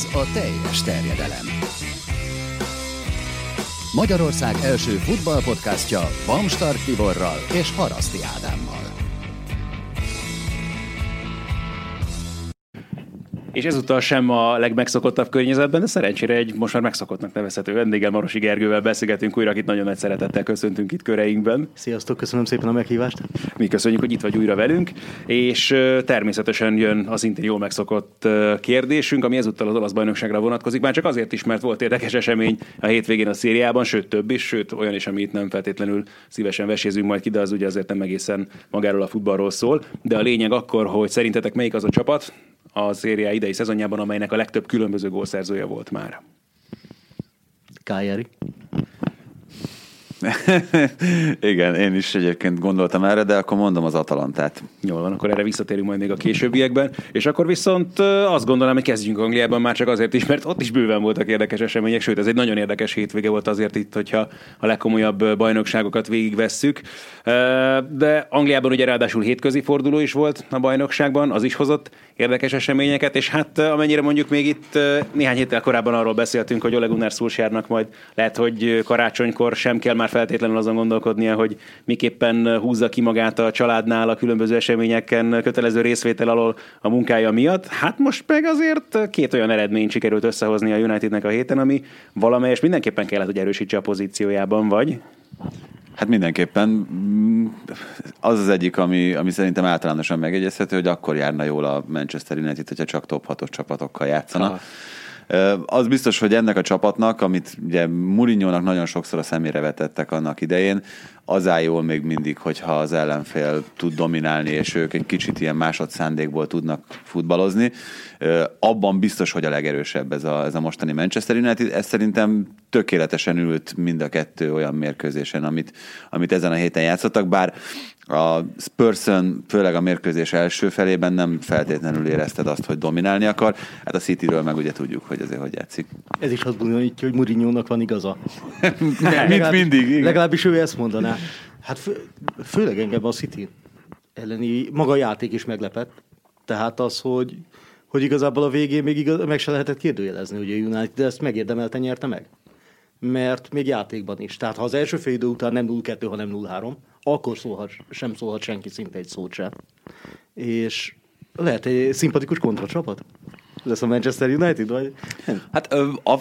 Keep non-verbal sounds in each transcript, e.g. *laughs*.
Ez a teljes terjedelem. Magyarország első futballpodcastja Bamstart Tiborral és Haraszti Ádámmal. És ezúttal sem a legmegszokottabb környezetben, de szerencsére egy most már megszokottnak nevezhető vendéggel, Marosi Gergővel beszélgetünk újra, akit nagyon nagy szeretettel köszöntünk itt köreinkben. Sziasztok, köszönöm szépen a meghívást. Mi köszönjük, hogy itt vagy újra velünk, és természetesen jön az szintén jól megszokott kérdésünk, ami ezúttal az olasz bajnokságra vonatkozik, már csak azért is, mert volt érdekes esemény a hétvégén a szériában, sőt több is, sőt olyan is, amit nem feltétlenül szívesen vesézünk majd ki, de az ugye azért nem egészen magáról a futballról szól. De a lényeg akkor, hogy szerintetek melyik az a csapat, a szériá idei szezonjában, amelynek a legtöbb különböző gólszerzője volt már. Kájeri. *laughs* Igen, én is egyébként gondoltam erre, de akkor mondom az Atalantát. Jól van, akkor erre visszatérünk majd még a későbbiekben. És akkor viszont azt gondolom, hogy kezdjünk Angliában már csak azért is, mert ott is bőven voltak érdekes események, sőt, ez egy nagyon érdekes hétvége volt azért itt, hogyha a legkomolyabb bajnokságokat végigvesszük. De Angliában ugye ráadásul hétközi forduló is volt a bajnokságban, az is hozott érdekes eseményeket, és hát amennyire mondjuk még itt néhány héttel korábban arról beszéltünk, hogy Ole Gunnar Solskjaernak majd lehet, hogy karácsonykor sem kell már feltétlenül azon gondolkodnia, hogy miképpen húzza ki magát a családnál a különböző eseményeken kötelező részvétel alól a munkája miatt. Hát most meg azért két olyan eredményt sikerült összehozni a Unitednek a héten, ami valamelyes mindenképpen kellett, hogy erősítse a pozíciójában, vagy? Hát mindenképpen az az egyik, ami, ami szerintem általánosan megegyezhető, hogy akkor járna jól a Manchester United, hogyha csak top 6 csapatokkal játszana. Ha. Az biztos, hogy ennek a csapatnak, amit ugye Mourinho-nak nagyon sokszor a szemére vetettek annak idején, az áll jól még mindig, hogyha az ellenfél tud dominálni, és ők egy kicsit ilyen másodszándékból tudnak futballozni. Abban biztos, hogy a legerősebb ez a, ez a mostani Manchester United. Ez szerintem tökéletesen ült mind a kettő olyan mérkőzésen, amit, amit ezen a héten játszottak, bár a Spurson, főleg a mérkőzés első felében nem feltétlenül érezted azt, hogy dominálni akar. Hát a Cityről meg ugye tudjuk, hogy azért hogy játszik. Ez is azt bizonyítja, hogy Mourinho-nak van igaza. *laughs* Mint mindig. Igen. Legalábbis ő ezt mondaná. Hát fő, főleg engem a City elleni maga a játék is meglepett. Tehát az, hogy, hogy igazából a végén még igaz, meg se lehetett kérdőjelezni, hogy a United ezt megérdemelte, nyerte meg. Mert még játékban is. Tehát ha az első fél idő után nem 0-2, hanem 0-3, akkor szólhat, sem szólhat senki szinte egy szót sem. És lehet egy szimpatikus kontracsapat? Lesz a Manchester United, vagy? Hát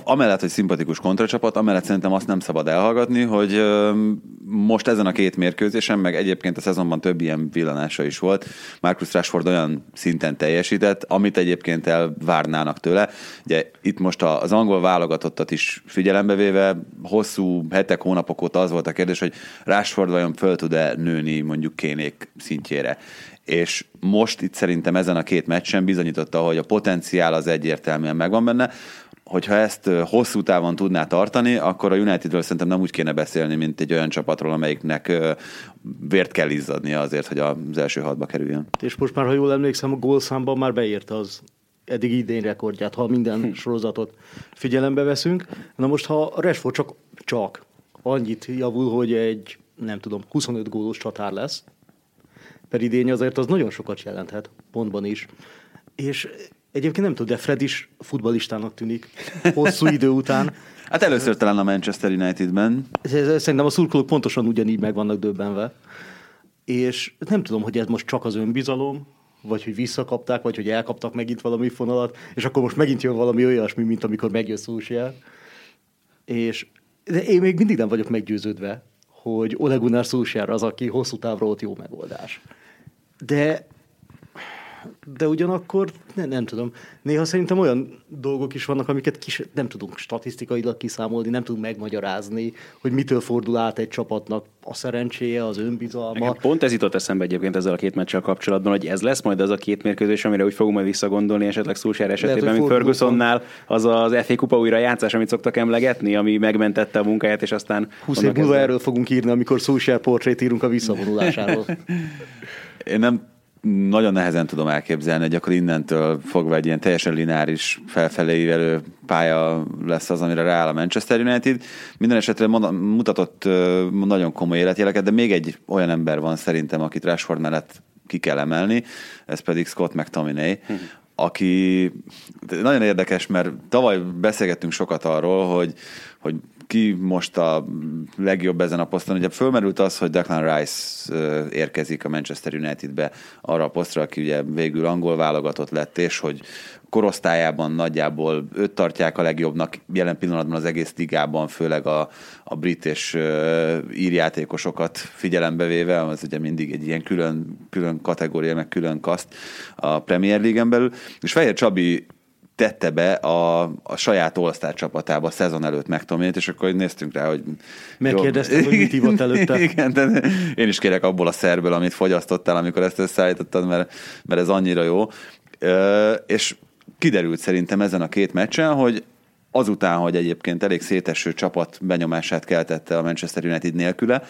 amellett, hogy szimpatikus kontracsapat, amellett szerintem azt nem szabad elhallgatni, hogy most ezen a két mérkőzésen, meg egyébként a szezonban több ilyen villanása is volt, Marcus Rashford olyan szinten teljesített, amit egyébként elvárnának tőle. Ugye itt most az angol válogatottat is figyelembe véve, hosszú hetek, hónapok óta az volt a kérdés, hogy Rashford vajon föl tud-e nőni mondjuk kénék szintjére és most itt szerintem ezen a két meccsen bizonyította, hogy a potenciál az egyértelműen megvan benne, hogyha ezt hosszú távon tudná tartani, akkor a Unitedről szerintem nem úgy kéne beszélni, mint egy olyan csapatról, amelyiknek vért kell izzadnia azért, hogy az első hatba kerüljön. És most már, ha jól emlékszem, a gólszámban már beírta az eddig idén rekordját, ha minden hm. sorozatot figyelembe veszünk. Na most, ha a Rashford csak, csak annyit javul, hogy egy, nem tudom, 25 gólos csatár lesz, per idény azért az nagyon sokat jelenthet, pontban is. És egyébként nem tudom, de Fred is futballistának tűnik hosszú idő után. *laughs* Hát először talán a Manchester Unitedben. Szerintem a szurkolók pontosan ugyanígy meg vannak döbbenve. És nem tudom, hogy ez most csak az önbizalom, vagy hogy visszakapták, vagy hogy elkaptak megint valami fonalat, és akkor most megint jön valami olyasmi, mint amikor megjön Szúsjel. És de én még mindig nem vagyok meggyőződve, hogy Ole Gunnar Solskjaer az, aki hosszú távra ott jó megoldás. De de ugyanakkor ne, nem tudom. Néha szerintem olyan dolgok is vannak, amiket kis, nem tudunk statisztikailag kiszámolni, nem tudunk megmagyarázni, hogy mitől fordul át egy csapatnak a szerencséje, az önbizalma. Nekem pont ez jutott eszembe egyébként ezzel a két meccsel kapcsolatban, hogy ez lesz majd az a két mérkőzés, amire úgy fogunk majd visszagondolni, esetleg Solskjaer esetében, hogy mint Fergusonnál, az az FA kupa újra játszás, amit szoktak emlegetni, ami megmentette a munkáját, és aztán 20 év múlva kezdve- erről fogunk írni, amikor Solskjaer portrét írunk a visszavonulásáról. *laughs* Én nem nagyon nehezen tudom elképzelni, hogy akkor innentől fogva egy ilyen teljesen lineáris felfelé ívelő pálya lesz az, amire rááll a Manchester United. Minden esetre mutatott nagyon komoly életjeleket, de még egy olyan ember van szerintem, akit Rashford mellett ki kell emelni, ez pedig Scott McTominay, aki nagyon érdekes, mert tavaly beszélgettünk sokat arról, hogy, hogy ki most a legjobb ezen a poszton. Ugye fölmerült az, hogy Declan Rice érkezik a Manchester Unitedbe arra a posztra, aki ugye végül angol válogatott lett, és hogy korosztályában nagyjából őt tartják a legjobbnak jelen pillanatban az egész ligában, főleg a, a brit és írjátékosokat figyelembe véve, az ugye mindig egy ilyen külön, külön kategória, meg külön kaszt a Premier League-en belül, és Fehér Csabi tette be a, a saját all csapatába a szezon előtt megtomét, és akkor néztünk rá, hogy... Megkérdeztem, hogy mit hívott előtte. *laughs* Igen, de én is kérek abból a szerből, amit fogyasztottál, amikor ezt összeállítottad, mert, mert ez annyira jó. Ö, és kiderült szerintem ezen a két meccsen, hogy azután, hogy egyébként elég széteső csapat benyomását keltette a Manchester United nélküle,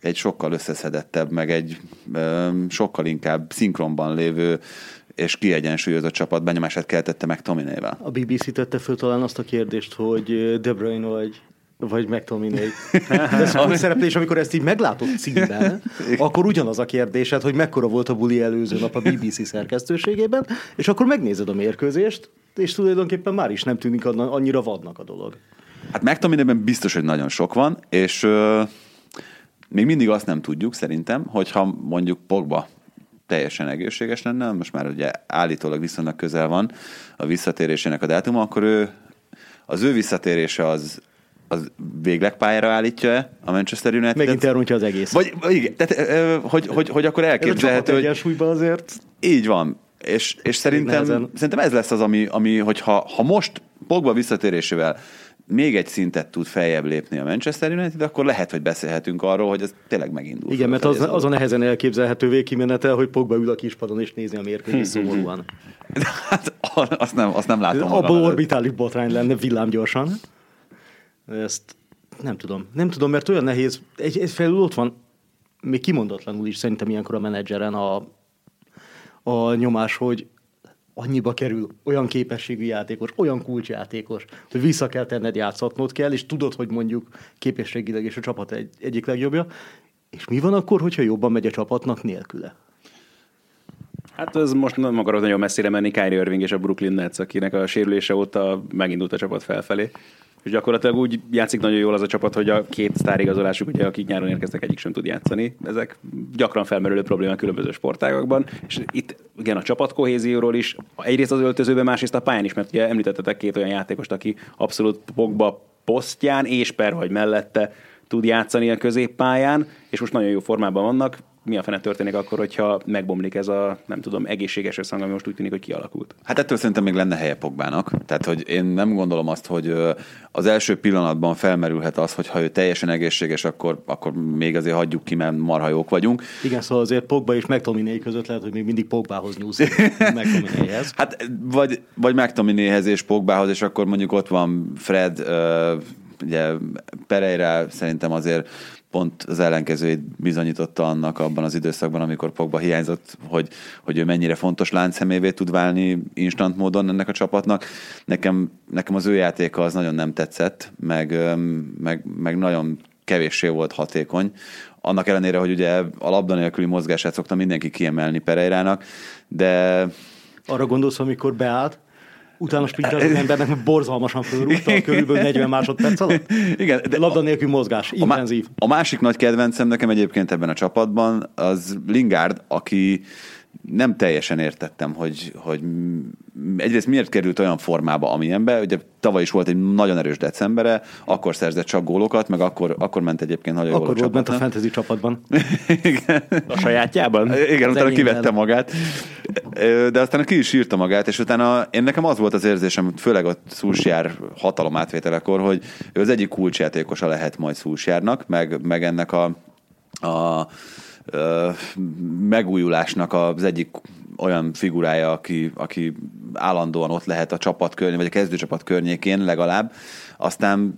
egy sokkal összeszedettebb, meg egy ö, sokkal inkább szinkronban lévő és kiegyensúlyozott csapat benyomását keltette meg Tominével. A BBC tette föl talán azt a kérdést, hogy De Bruyne vagy vagy McTominay. *laughs* De ez a szereplés, amikor ezt így meglátod címben, akkor ugyanaz a kérdésed, hogy mekkora volt a buli előző nap a BBC szerkesztőségében, és akkor megnézed a mérkőzést, és tulajdonképpen már is nem tűnik annyira vadnak a dolog. Hát McTominayben biztos, hogy nagyon sok van, és ö, még mindig azt nem tudjuk szerintem, hogyha mondjuk Pogba teljesen egészséges lenne, most már ugye állítólag viszonylag közel van a visszatérésének a dátuma, akkor ő, az ő visszatérése az, az végleg pályára állítja-e a Manchester United? Megint elrontja az egész. Vagy igen, tehát, hogy, hogy, hogy akkor Ez a elképzelhető, hogy azért így van. És, és szerintem, nehezen. szerintem ez lesz az, ami, ami hogyha ha most Pogba visszatérésével még egy szintet tud feljebb lépni a Manchester United, akkor lehet, hogy beszélhetünk arról, hogy ez tényleg megindul. Igen, mert az, az a nehezen elképzelhető végkimenetel, hogy Pogba ül a kispadon és nézi a mérkőzést *laughs* szomorúan. Hát, azt nem, azt nem látom. előtt. orbitális botrány lenne villámgyorsan. Ezt nem tudom. Nem tudom, mert olyan nehéz. Egy, egy felül ott van, még kimondatlanul is szerintem ilyenkor a menedzseren a, a nyomás, hogy annyiba kerül olyan képességű játékos, olyan kulcsjátékos, hogy vissza kell tenned, játszatnod kell, és tudod, hogy mondjuk képességileg és a csapat egy, egyik legjobbja. És mi van akkor, hogyha jobban megy a csapatnak nélküle? Hát ez most nem akarod nagyon messzire menni, Kyrie Irving és a Brooklyn Nets, akinek a sérülése óta megindult a csapat felfelé. És gyakorlatilag úgy játszik nagyon jól az a csapat, hogy a két sztárigazolásuk, ugye, akik nyáron érkeztek, egyik sem tud játszani. Ezek gyakran felmerülő problémák különböző sportágakban. És itt igen, a csapatkohézióról is, egyrészt az öltözőben, másrészt a pályán is, mert ugye említettetek két olyan játékost, aki abszolút Pogba posztján és per vagy mellette tud játszani a középpályán, és most nagyon jó formában vannak. Mi a fene történik akkor, hogyha megbomlik ez a, nem tudom, egészséges összhang, ami most úgy tűnik, hogy kialakult? Hát ettől szerintem még lenne helye Pogbának. Tehát, hogy én nem gondolom azt, hogy az első pillanatban felmerülhet az, hogy ha ő teljesen egészséges, akkor, akkor még azért hagyjuk ki, mert marha jók vagyunk. Igen, szóval azért Pogba és McTominay között lehet, hogy még mindig Pogbához nyúlsz *laughs* McTominayhez. Hát vagy, vagy McTominayhez és Pogbához, és akkor mondjuk ott van Fred, ugye Pereira szerintem azért pont az ellenkezőjét bizonyította annak abban az időszakban, amikor Pogba hiányzott, hogy, hogy ő mennyire fontos láncszemévé tud válni instant módon ennek a csapatnak. Nekem, nekem az ő játéka az nagyon nem tetszett, meg, meg, meg nagyon kevéssé volt hatékony. Annak ellenére, hogy ugye a labda nélküli mozgását szokta mindenki kiemelni Pereirának, de Arra gondolsz, amikor beállt, utána sprintált az embernek, borzalmasan fölrúgta körülbelül 40 másodperc alatt. Igen, De labda nélkül mozgás, A, má- intenzív. a másik nagy kedvencem nekem egyébként ebben a csapatban az Lingard, aki nem teljesen értettem, hogy, hogy egyrészt miért került olyan formába, amilyenbe. Ugye tavaly is volt egy nagyon erős decembere, akkor szerzett csak gólokat, meg akkor, akkor ment egyébként nagyon Akkor jól volt bent a csapatnak. fantasy csapatban. *laughs* Igen. A sajátjában? Igen, utána enyémben. kivette magát, de aztán ki is írta magát, és utána én nekem az volt az érzésem, főleg a Szulsjár hatalom átvételekor, hogy ő az egyik kulcsjátékosa lehet majd Szulsjárnak, meg, meg ennek a, a megújulásnak az egyik olyan figurája, aki, aki állandóan ott lehet a csapat környékén, vagy a kezdőcsapat környékén legalább. Aztán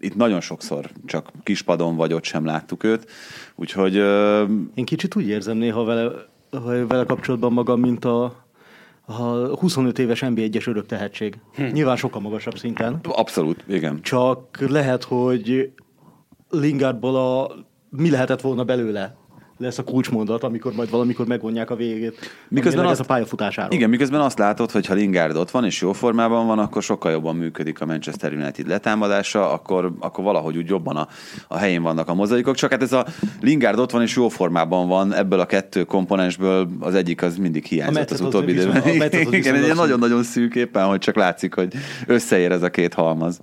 itt nagyon sokszor csak kispadon vagy ott sem láttuk őt, úgyhogy Én kicsit úgy érzem néha vele, vele kapcsolatban magam, mint a, a 25 éves NB1-es örök tehetség. Hm. Nyilván sokkal magasabb szinten. abszolút, igen. Csak lehet, hogy Lingardból a mi lehetett volna belőle lesz a kulcsmondat, amikor majd valamikor megvonják a végét. Miközben ez azt- a pályafutásáról. Igen, miközben azt látod, hogy ha Lingard ott van és jó formában van, akkor sokkal jobban működik a Manchester United letámadása, akkor, akkor valahogy úgy jobban a, a helyén vannak a mozaikok. Csak hát ez a Lingard ott van és jó formában van, ebből a kettő komponensből az egyik az mindig hiányzott az az utóbbi időben. az Igen, egy nagyon-nagyon szűk éppen, hogy csak látszik, hogy összeér ez a két halmaz.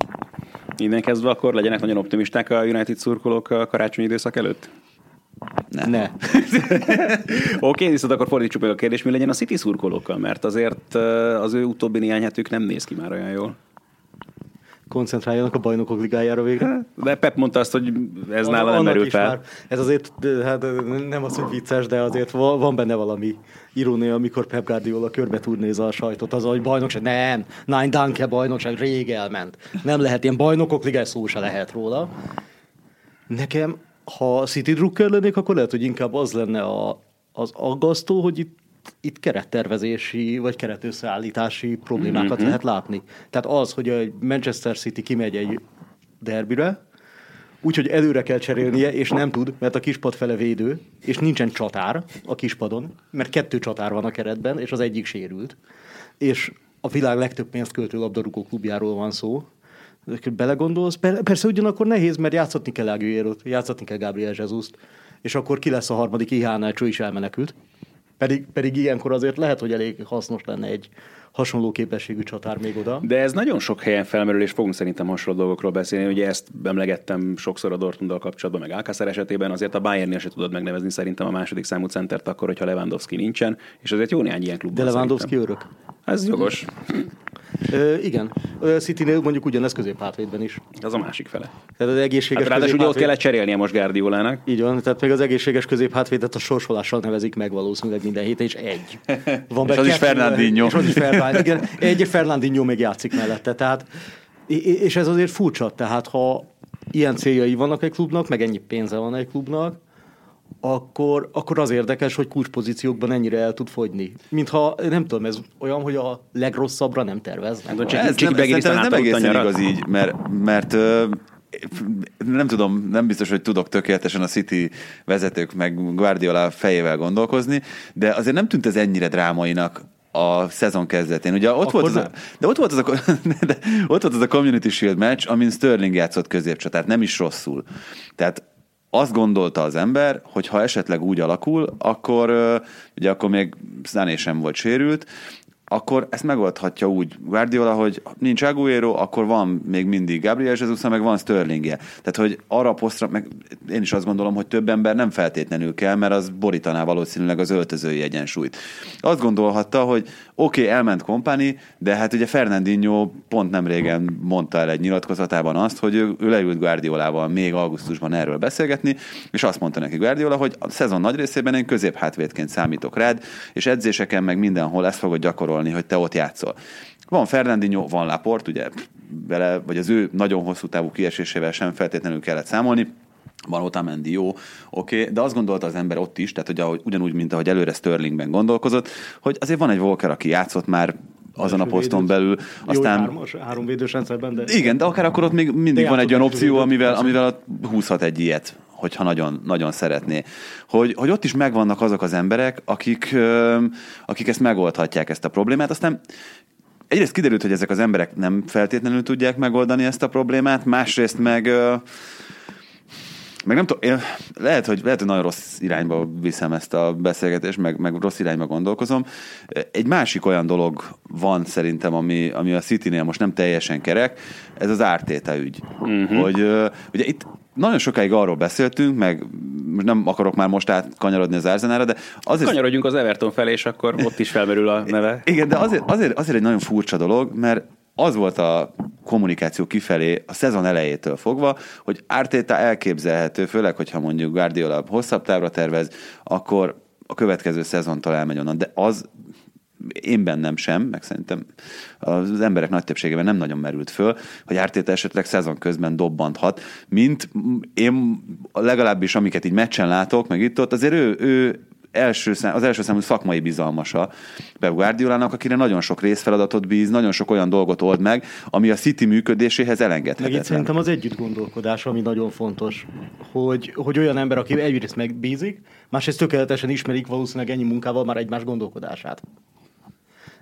Innen kezdve akkor legyenek nagyon optimisták a United szurkolók a karácsonyi időszak előtt? Ne. Ne. *laughs* Oké, viszont akkor fordítsuk meg a kérdést, mi legyen a City szurkolókkal, mert azért ö, az ő utóbbi néhány hetük nem néz ki már olyan jól. Koncentráljanak a bajnokok ligájára végre. De Pep mondta azt, hogy ez nála nem merült fel. Ez azért, hát nem az, hogy vicces, de azért va- van benne valami irónia, amikor Pep Guardiola körbe turnézza a sajtot, az, hogy bajnokság, nem, Nine Danke bajnokság rég elment. Nem lehet, ilyen bajnokok ligája szó se lehet róla. Nekem, ha City Drucker lennék, akkor lehet, hogy inkább az lenne a, az aggasztó, hogy itt itt kerettervezési vagy keretösszeállítási problémákat mm-hmm. lehet látni. Tehát az, hogy a Manchester City kimegy egy derbire, úgyhogy előre kell cserélnie, és nem tud, mert a kispad fele védő, és nincsen csatár a kispadon, mert kettő csatár van a keretben, és az egyik sérült. És a világ legtöbb pénzt költő labdarúgó klubjáról van szó. Belegondolsz? Per- Persze ugyanakkor nehéz, mert játszatni kell Aguero-t, játszatni kell Gabriel Jesus-t, és akkor ki lesz a harmadik Ihánácsó is elmenekült. Pedig, pedig ilyenkor azért lehet, hogy elég hasznos lenne egy hasonló képességű csatár még oda. De ez nagyon sok helyen felmerül, és fogunk szerintem hasonló dolgokról beszélni. Ugye ezt emlegettem sokszor a Dortmunddal kapcsolatban, meg Alcácer esetében, azért a Bayernnél se tudod megnevezni szerintem a második számú centert akkor, hogyha Lewandowski nincsen, és azért jó néhány ilyen klub De Lewandowski szerintem. örök. Ez jogos. Ö, igen. Citynél mondjuk ugyanez középhátvédben is. Az a másik fele. Tehát az egészséges Hát ráadásul ugye ott kellett cserélnie most Guardiolának. Így van, tehát még az egészséges középhátvédet a sorsolással nevezik meg valószínűleg minden héten, és egy. Van *laughs* És az is Fernandinho. És az is Fernandinho. *laughs* Igen, egy Fernandinho még játszik mellette, tehát és- ez azért furcsa, tehát ha ilyen céljai vannak egy klubnak, meg ennyi pénze van egy klubnak, akkor, akkor az érdekes, hogy kulcspozíciókban ennyire el tud fogyni. Mintha, nem tudom, ez olyan, hogy a legrosszabbra nem tervez. Hát, Csiki- Ez nem, ez nem egészen igaz így, mert, mert ö, nem tudom, nem biztos, hogy tudok tökéletesen a City vezetők meg Guardiola fejével gondolkozni, de azért nem tűnt ez ennyire drámainak a szezon kezdetén. Ugye ott Akkor volt, az a, de ott volt az a, *laughs* de ott volt az a Community Shield meccs, amin Sterling játszott középcsatát, nem is rosszul. Tehát azt gondolta az ember, hogy ha esetleg úgy alakul, akkor ugye akkor még Sané sem volt sérült, akkor ezt megoldhatja úgy Guardiola, hogy nincs Aguero, akkor van még mindig Gabriel Jesus, meg van Sterlingje. Tehát, hogy arra a posztra, meg én is azt gondolom, hogy több ember nem feltétlenül kell, mert az borítaná valószínűleg az öltözői egyensúlyt. Azt gondolhatta, hogy oké, okay, elment kompani, de hát ugye Fernandinho pont nem régen mondta el egy nyilatkozatában azt, hogy ő, ő leült Guardiolával még augusztusban erről beszélgetni, és azt mondta neki Guardiola, hogy a szezon nagy részében én középhátvédként számítok rád, és edzéseken meg mindenhol ezt fogod gyakorolni, hogy te ott játszol. Van Fernandinho, van Laport, ugye vele, vagy az ő nagyon hosszú távú kiesésével sem feltétlenül kellett számolni, van Otamendi jó, oké, okay, de azt gondolta az ember ott is, tehát hogy ahogy, ugyanúgy, mint ahogy előre Sterlingben gondolkozott, hogy azért van egy Walker, aki játszott már azon a poszton belül, Jó, aztán... hármas, három védős rendszerben, de... Igen, de akár akkor ott még mindig De van egy olyan opció, amivel, amivel húzhat egy ilyet, hogyha nagyon, nagyon szeretné. Hogy, hogy ott is megvannak azok az emberek, akik, akik ezt megoldhatják, ezt a problémát. Aztán egyrészt kiderült, hogy ezek az emberek nem feltétlenül tudják megoldani ezt a problémát, másrészt meg meg nem tudom, én, lehet, hogy, lehet, hogy nagyon rossz irányba viszem ezt a beszélgetést, meg, meg rossz irányba gondolkozom. Egy másik olyan dolog van szerintem, ami, ami a City-nél most nem teljesen kerek, ez az ártéta ügy. Uh-huh. Hogy ugye itt nagyon sokáig arról beszéltünk, meg nem akarok már most átkanyarodni az Arsenára, de azért... Kanyarodjunk az Everton felé, és akkor ott is felmerül a neve. Igen, de azért, azért, azért egy nagyon furcsa dolog, mert az volt a kommunikáció kifelé a szezon elejétől fogva, hogy Arteta elképzelhető, főleg, hogyha mondjuk Guardiola hosszabb távra tervez, akkor a következő szezontól elmegy onnan. De az én bennem sem, meg szerintem az emberek nagy többségében nem nagyon merült föl, hogy Ártéta esetleg szezon közben dobbanthat, mint én legalábbis amiket így meccsen látok, meg itt ott, azért ő, ő első szám, az első számú szakmai bizalmasa Pep Guardiolának, akire nagyon sok részfeladatot bíz, nagyon sok olyan dolgot old meg, ami a City működéséhez elengedhetetlen. Meg itt szerintem az együtt gondolkodás, ami nagyon fontos, hogy, hogy olyan ember, aki egyrészt megbízik, másrészt tökéletesen ismerik valószínűleg ennyi munkával már egymás gondolkodását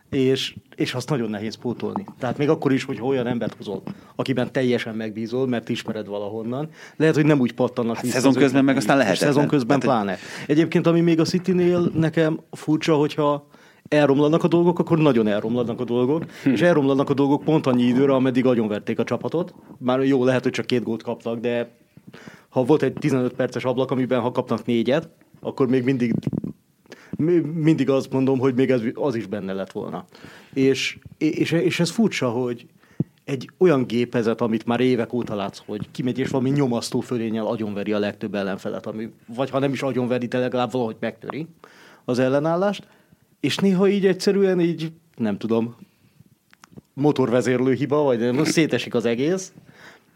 és, és azt nagyon nehéz pótolni. Tehát még akkor is, hogy olyan embert hozol, akiben teljesen megbízol, mert ismered valahonnan, lehet, hogy nem úgy pattannak hát Szezon közben meg aztán lehet. Szezon közben Tehát, pláne. Egyébként, ami még a City-nél nekem furcsa, hogyha elromlanak a dolgok, akkor nagyon elromlanak a dolgok, hm. és elromlanak a dolgok pont annyi időre, ameddig agyonverték a csapatot. Már jó, lehet, hogy csak két gólt kaptak, de ha volt egy 15 perces ablak, amiben ha kapnak négyet, akkor még mindig mindig azt mondom, hogy még ez, az is benne lett volna. És, és, és ez furcsa, hogy egy olyan gépezet, amit már évek óta látsz, hogy kimegy és valami nyomasztó fölényel agyonveri a legtöbb ellenfelet, ami, vagy ha nem is agyonveri, de legalább valahogy megtöri az ellenállást, és néha így egyszerűen így, nem tudom, motorvezérlő hiba, vagy nem, szétesik az egész,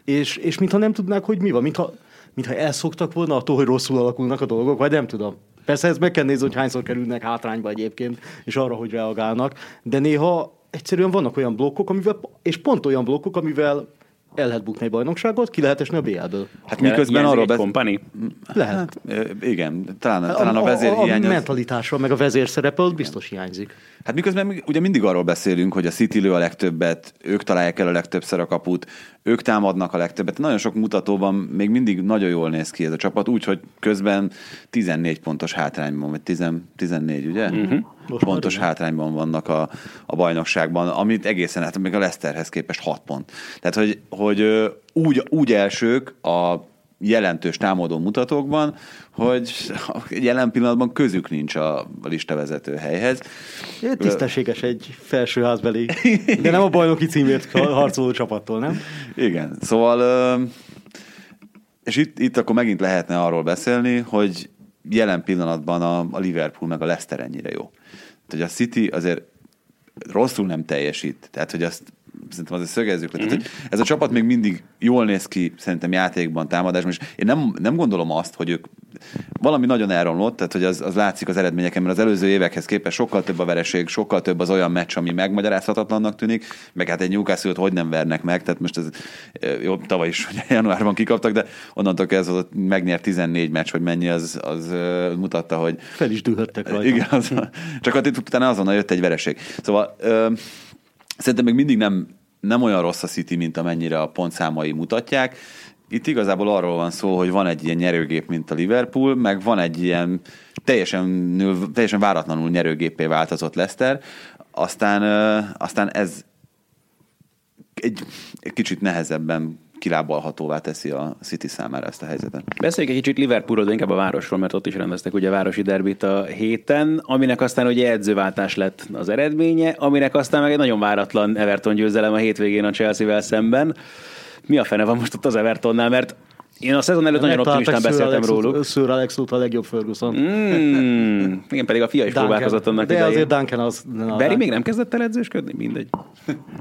és, és mintha nem tudnák, hogy mi van, mintha, mintha elszoktak volna attól, hogy rosszul alakulnak a dolgok, vagy nem tudom. Persze ez meg kell nézni, hogy hányszor kerülnek hátrányba egyébként, és arra, hogy reagálnak, de néha egyszerűen vannak olyan blokkok, amivel, és pont olyan blokkok, amivel el lehet bukni egy bajnokságot, ki lehet esni a BL-ből. Hát miközben arról beszél... kompani? Lehet. Hát, igen, talán, talán a, a vezér hiány... A mentalitásra, meg a vezér szerepe, biztos hiányzik. Hát miközben ugye mindig arról beszélünk, hogy a City lő a legtöbbet, ők találják el a legtöbbször a kaput, ők támadnak a legtöbbet. Nagyon sok mutatóban még mindig nagyon jól néz ki ez a csapat, úgyhogy közben 14 pontos hátrányban, vagy 10, 14, ugye? Uh-huh. pontos hátrányban vannak a, a bajnokságban, amit egészen, hát még a Leicesterhez képest 6 pont. Tehát, hogy, hogy úgy, úgy elsők a jelentős támadó mutatókban, hogy jelen pillanatban közük nincs a listavezető helyhez. Tisztességes egy felsőházbeli, *laughs* de nem a bajnoki címért harcoló csapattól, nem? Igen, szóval és itt, itt akkor megint lehetne arról beszélni, hogy jelen pillanatban a, a Liverpool meg a Leicester ennyire jó. Tehát, hogy a City azért rosszul nem teljesít. Tehát, hogy azt szerintem azért szögezzük le. Mm-hmm. Tehát, hogy ez a csapat még mindig jól néz ki, szerintem játékban, támadásban, és én nem, nem gondolom azt, hogy ők valami nagyon elromlott, tehát hogy az, az látszik az eredményeken, mert az előző évekhez képest sokkal több a vereség, sokkal több az olyan meccs, ami megmagyarázhatatlannak tűnik, meg hát egy newcastle hogy nem vernek meg, tehát most ez jó, tavaly is hogy *laughs* januárban kikaptak, de onnantól kezdve megnyert 14 meccs, hogy mennyi, az, az mutatta, hogy... Fel is dühöttek rajta. Igen, az, csak ott utána azonnal jött egy vereség. Szóval ö, Szerintem még mindig nem, nem olyan rossz a City, mint amennyire a pontszámai mutatják. Itt igazából arról van szó, hogy van egy ilyen nyerőgép, mint a Liverpool, meg van egy ilyen teljesen, teljesen váratlanul nyerőgépé változott Leicester, aztán, aztán ez egy, egy kicsit nehezebben kilábalhatóvá teszi a City számára ezt a helyzetet. Beszéljük egy kicsit Liverpoolról, de inkább a városról, mert ott is rendeztek ugye a városi derbit a héten, aminek aztán ugye edzőváltás lett az eredménye, aminek aztán meg egy nagyon váratlan Everton győzelem a hétvégén a Chelsea-vel szemben. Mi a fene van most ott az Evertonnál, mert én a szezon előtt nagyon optimistán beszéltem Alex róluk. Sir Alex a legjobb Ferguson. Mm, igen, pedig a fia is Duncan. próbálkozott annak De idején. azért Duncan az... Na, Barry még nem kezdett el edzősködni? Mindegy.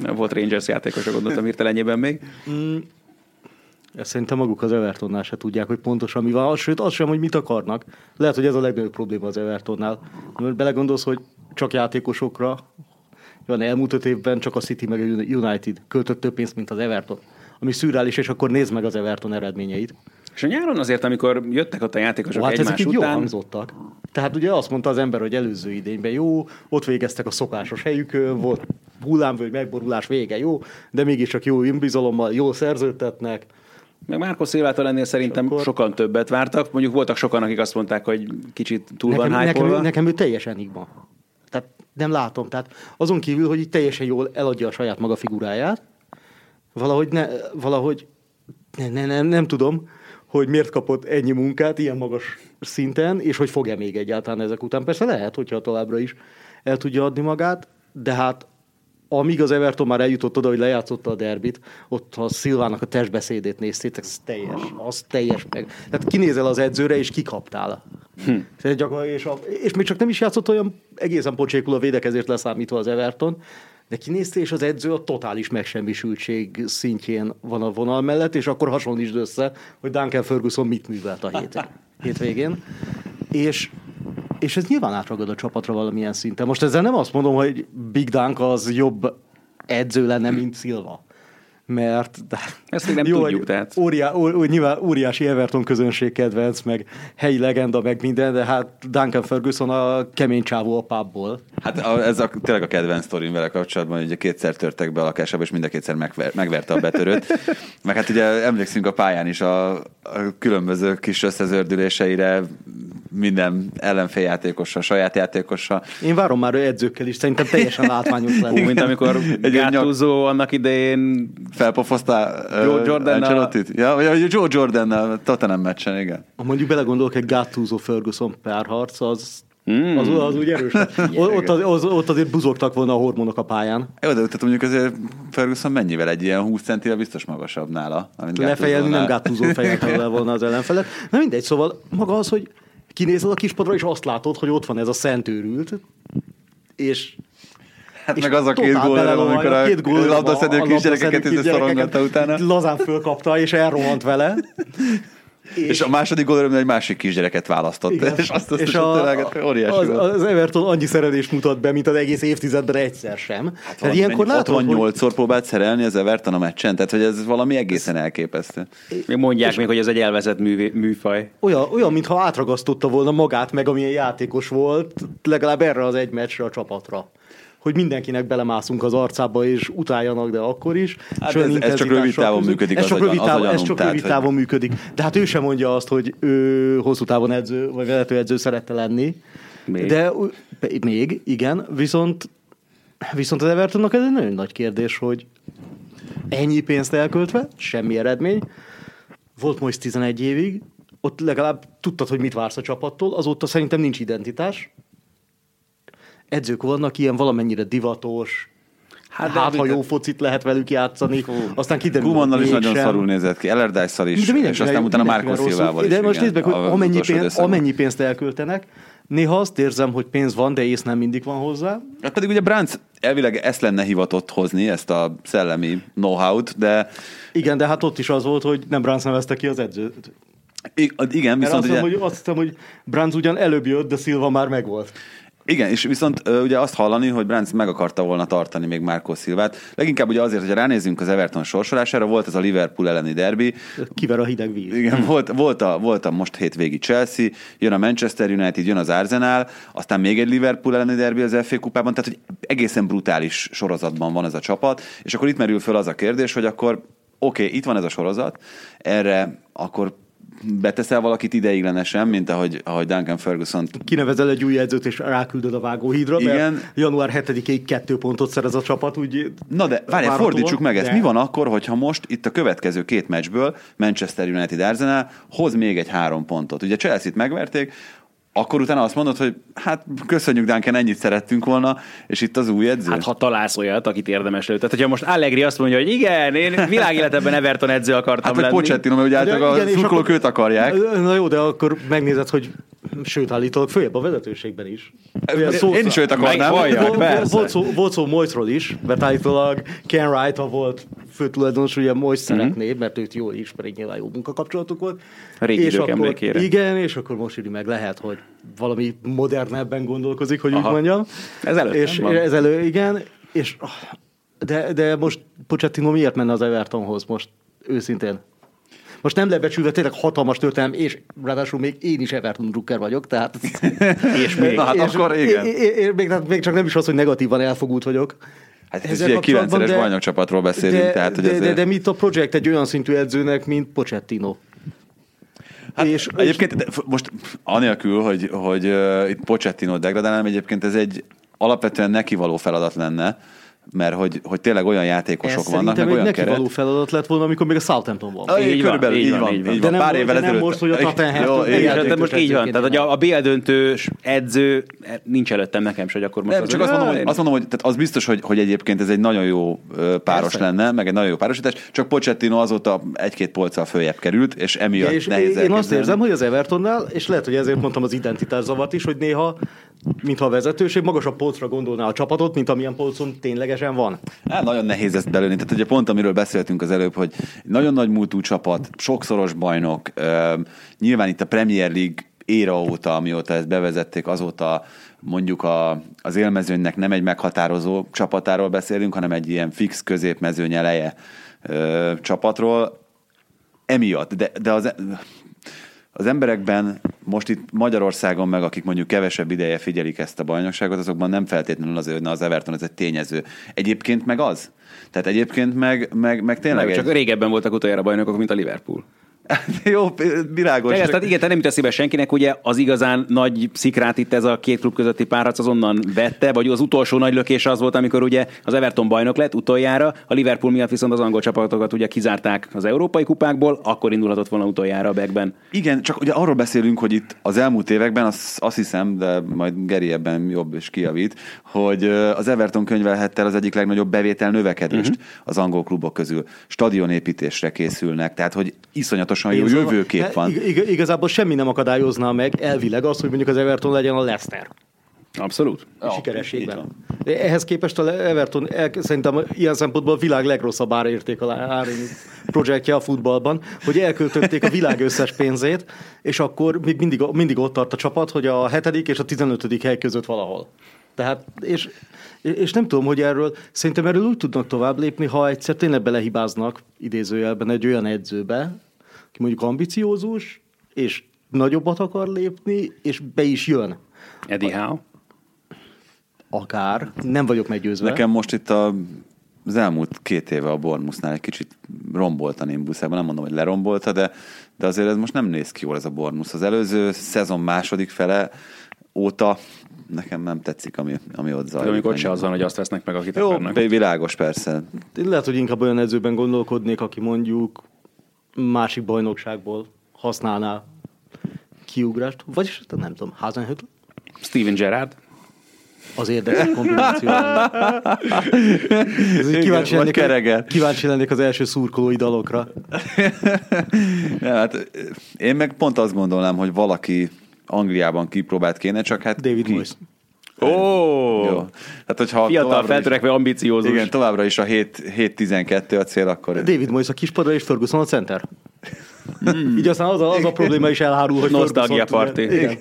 Nem volt Rangers játékos, gondoltam hirtelenjében még. Mm, ezt szerintem maguk az Evertonnál se tudják, hogy pontosan mi van, sőt az sem, hogy mit akarnak. Lehet, hogy ez a legnagyobb probléma az Evertonnál. Mert belegondolsz, hogy csak játékosokra, van elmúlt öt évben csak a City meg a United költött több pénzt, mint az Everton. Ami szürreális, és akkor nézd meg az Everton eredményeit. És a nyáron azért, amikor jöttek ott a játékosok hát egymás ezek után... Jól hangzottak. Tehát ugye azt mondta az ember, hogy előző idényben jó, ott végeztek a szokásos helyükön, volt hullámvölgy, megborulás vége, jó, de mégiscsak jó önbizalommal, jól szerződtetnek, Meg Márko Szilvától ennél szerintem akkor- sokan többet vártak. Mondjuk voltak sokan, akik azt mondták, hogy kicsit túl van nekem, nekem, hype ő- nekem ő teljes enigma. Tehát nem látom. Tehát azon kívül, hogy így teljesen jól eladja a saját maga figuráját, valahogy, ne, valahogy ne, ne, nem, nem tudom, hogy miért kapott ennyi munkát ilyen magas szinten, és hogy fog-e még egyáltalán ezek után. Persze lehet, hogyha továbbra is el tudja adni magát, de hát amíg az Everton már eljutott oda, hogy lejátszotta a derbit, ott ha Szilvának a testbeszédét néztétek, ez teljes, az teljes meg. Tehát kinézel az edzőre, és kikaptál. Hm. És, a, és még csak nem is játszott olyan egészen pocsékul a védekezést leszámítva az Everton, de kinézte, és az edző a totális megsemmisültség szintjén van a vonal mellett, és akkor hasonlítsd össze, hogy Duncan Ferguson mit művelt a hét, *laughs* hétvégén. És, és ez nyilván átragad a csapatra valamilyen szinten. Most ezzel nem azt mondom, hogy Big Dunk az jobb edző lenne, mint Silva. Mert de, Ezt még nem tudjuk, hogy tehát. Óriá, ó, ó, nyilván óriási Everton közönség kedvenc, meg helyi legenda, meg minden, de hát Duncan Ferguson a kemény csávó a pubból. Hát a, ez a, tényleg a kedvenc sztorim vele kapcsolatban, hogy ugye kétszer törtek be a lakásába, és mind a kétszer megver, megverte a betörőt. Meg hát ugye emlékszünk a pályán is a, a különböző kis összezördüléseire, minden ellenféljátékossal, saját játékossal. Én várom már edzőkkel is, szerintem teljesen látványos *laughs* lenne. mint amikor Egy Gattuso annak idején Felpofoztál Joe Ancelottit? Ja, vagy Joe Jordan Tottenham meccsen, igen. Ha mondjuk belegondolok, egy Gattuso Ferguson párharc, az, Mm. az, az úgy erős. *laughs* ott, az, az, ott azért buzogtak volna a hormonok a pályán. Jó, de tehát mondjuk azért Ferguson mennyivel egy ilyen 20 centivel biztos magasabb nála. mint Lefejelni nem. Gattuso fejelte le volna az ellenfelet. Na mindegy, szóval maga az, hogy kinézel a kispadra, és azt látod, hogy ott van ez a szentőrült, és Hát és meg az a két gól, amikor a két gól labdaszedő kisgyerekeket szorongatta utána. Lazán fölkapta, és elrohant vele. *laughs* És a második gól egy másik kisgyereket választott. Igen. És azt, azt és és a, tényleg óriási az, volt. az Everton annyi szerelést mutat be, mint az egész évtizedben egyszer sem. Hát Tehát ilyenkor látod, hogy 68-szor próbált szerelni az Everton a meccsen, tehát hogy ez valami egészen elképesztő. még mondják még, hogy ez egy elvezett művé, műfaj. olyan, olyan, mintha átragasztotta volna magát, meg amilyen játékos volt, legalább erre az egy meccsre a csapatra. Hogy mindenkinek belemászunk az arcába, és utáljanak, de akkor is. Hát ez- ez csak rövid távon működik, Ez csak rövid távon, ez csak rövid távon működik. De hát ő sem mondja azt, hogy ő hosszú távon edző, vagy vezetőedző szerette lenni. Még. De még, igen, viszont Viszont az Evertonnak ez egy nagyon nagy kérdés, hogy ennyi pénzt elköltve, semmi eredmény. Volt most 11 évig, ott legalább tudtad, hogy mit vársz a csapattól, azóta szerintem nincs identitás. Edzők vannak ilyen valamennyire divatos, Hát hát, ha jó focit lehet velük játszani, aztán kiderül, Gumannal is nagyon mégsem. szarul nézett ki, Ellerdájszal is, De és aztán utána Márko. Szilvával is. De most nézd meg, hogy amennyi, pénz, amennyi pénzt elköltenek, néha azt érzem, hogy pénz van, de ész nem mindig van hozzá. Hát pedig ugye Bránc elvileg ezt lenne hivatott hozni, ezt a szellemi know-how-t, de Igen, de hát ott is az volt, hogy nem Bránc nevezte ki az edzőt. i- igen, viszont azt, ugye, hiszem, hogy, azt hiszem, hogy Bránc ugyan előbb jött, de Szilva már megvolt. Igen, és viszont ugye azt hallani, hogy Bránc meg akarta volna tartani még Márkó Szilvát. Leginkább ugye azért, hogy ránézzünk az Everton sorsolására, volt ez a Liverpool elleni derbi, Kiver a hideg víz. igen, volt, volt, a, volt a most hétvégi Chelsea, jön a Manchester United, jön az Arsenal, aztán még egy Liverpool elleni derbi az FA kupában, tehát hogy egészen brutális sorozatban van ez a csapat, és akkor itt merül föl az a kérdés, hogy akkor oké, okay, itt van ez a sorozat, erre akkor beteszel valakit ideiglenesen, mint ahogy, ahogy Duncan Ferguson Kinevezel egy új edzőt, és ráküldöd a vágóhídra, Igen. mert január 7-ig kettő pontot szerez a csapat, úgy Na de várjál, fordítsuk meg ezt. de- Mi van akkor, hogyha most itt a következő két meccsből Manchester United Arsenal hoz még egy három pontot? Ugye Chelsea-t megverték, akkor utána azt mondod, hogy hát köszönjük Duncan, ennyit szerettünk volna, és itt az új edző. Hát ha találsz olyat, akit érdemes lő. Tehát, hogyha most Allegri azt mondja, hogy igen, én világéletemben Everton edző akartam hát lenni. Pochettino, mert ugye általában igen, a szurkolók őt akarják. Na jó, de akkor megnézed, hogy sőt, állítólag följebb a vezetőségben is. Olyan szó- Én is őt akarnám. Volt- persze. Volt szó, volt szó Moyesról is, mert állítólag Ken Wright, ha volt főtulajdonos, ugye Moyes szeretné, mert őt jól ismerik, nyilván jó munkakapcsolatuk volt. A régi és akkor, emlékére. Igen, és akkor most ide meg lehet, hogy valami modernebben gondolkozik, hogy Aha. úgy mondjam. Ez előttem és van. Ez elő, igen, és de, de most Pochettino miért menne az Evertonhoz most őszintén? Most nem lebecsülve tényleg hatalmas történelem, és ráadásul még én is Everton drukker vagyok, tehát... *laughs* És még. Na hát és, akkor igen. Én, én, én, még, tehát még csak nem is az, hogy negatívan elfogult vagyok, Hát ez ugye kapcsolatban, 9-es de- bajnokcsapatról beszélünk, de, tehát hogy de, azért... de, de, mit a projekt egy olyan szintű edzőnek, mint Pochettino. Hát és, egyébként f- most anélkül, hogy, hogy uh, itt Pochettino degradálnám, egyébként ez egy alapvetően neki való feladat lenne, mert hogy, hogy tényleg olyan játékosok ez vannak, meg olyan neki keret. való feladat lett volna, amikor még a Southampton van. Ah, Így van, körülbelül így így van, van, így van. így De van. nem Pár évvel de nem ezelőtt. most, hogy a Tottenham- igen. tehát most így van. Tehát, hogy a, a BL döntős edző nincs előttem nekem se, hogy akkor most Nem, az- csak azt mondom, hogy, azt mondom, hogy tehát az biztos, hogy, hogy egyébként ez egy nagyon jó páros Persze. lenne, meg egy nagyon jó párosítás, csak Pochettino azóta egy-két polccal följebb került, és emiatt és nehéz én azt érzem, hogy az Evertonnál, és lehet, hogy ezért mondtam az identitászavart is, hogy néha, mintha a vezetőség magasabb polcra gondolná a csapatot, mint amilyen polcon ténylegesen van. Hát nagyon nehéz ezt belőni. Tehát ugye pont amiről beszéltünk az előbb, hogy nagyon nagy múltú csapat, sokszoros bajnok, nyilván itt a Premier League éra óta, amióta ezt bevezették, azóta mondjuk a, az élmezőnynek nem egy meghatározó csapatáról beszélünk, hanem egy ilyen fix középmezőny eleje ö, csapatról. Emiatt, de, de az, az emberekben most itt Magyarországon meg, akik mondjuk kevesebb ideje figyelik ezt a bajnokságot, azokban nem feltétlenül az, hogy na, az Everton ez egy tényező. Egyébként meg az. Tehát egyébként meg, meg, meg tényleg Meg egy... csak régebben voltak utoljára bajnokok, mint a Liverpool. *laughs* Jó, világos. Tegez, tehát igen, te nem jut eszébe senkinek, ugye az igazán nagy szikrát itt ez a két klub közötti párharc azonnan vette, vagy az utolsó nagy lökés az volt, amikor ugye az Everton bajnok lett utoljára, a Liverpool miatt viszont az angol csapatokat ugye kizárták az európai kupákból, akkor indulhatott volna utoljára a backben. Igen, csak ugye arról beszélünk, hogy itt az elmúlt években, azt, azt hiszem, de majd Geri ebben jobb és kijavít, hogy az Everton könyvelhette el az egyik legnagyobb bevétel növekedést uh-huh. az angol klubok közül. Stadionépítésre készülnek, tehát hogy iszonyatosan jó jövőkép szóval- van. Ig- ig- igazából semmi nem akadályozná meg elvileg az, hogy mondjuk az Everton legyen a Leicester. Abszolút. a így sikerességben. ehhez képest a Everton el, szerintem ilyen szempontból a világ legrosszabb árérték a projektje a futballban, hogy elköltötték a világ összes pénzét, és akkor még mindig, mindig ott tart a csapat, hogy a hetedik és a tizenötödik hely között valahol. Tehát, és, és nem tudom, hogy erről, szerintem erről úgy tudnak tovább lépni, ha egyszer tényleg belehibáznak idézőjelben egy olyan edzőbe, aki mondjuk ambiciózus, és nagyobbat akar lépni, és be is jön. Eddie Howe. Akár. Nem vagyok meggyőzve. Nekem most itt a, az elmúlt két éve a Bournemouthnál egy kicsit rombolt a Nimbusában, nem mondom, hogy lerombolta, de, de azért ez most nem néz ki jól ez a Bournemouth. Az előző szezon második fele óta nekem nem tetszik, ami, ami ott De zajlik. amikor se az van, hogy azt vesznek meg, akit Jó, akarnak. világos persze. Lehet, hogy inkább olyan edzőben gondolkodnék, aki mondjuk másik bajnokságból használná kiugrást, vagyis hát nem tudom, Hasenhüttl? Steven Gerrard. Az érdekes kombináció. *laughs* kíváncsi, vagy lennék, Kereger. kíváncsi lennék az első szurkolói dalokra. *laughs* Ja, hát én meg pont azt gondolnám, hogy valaki Angliában kipróbált kéne, csak hát David ki? Moyes. Ó! Jó. Hát, hogyha Fiatal, továbbra is- feltörekvő, ambiciózus. Igen, továbbra is a 7 7-12 a cél, akkor... David Moyes a kispadra és Ferguson a center. Így aztán az a, az a probléma is elhárul, hogy Nosztalgia Ferguson- party. Igen.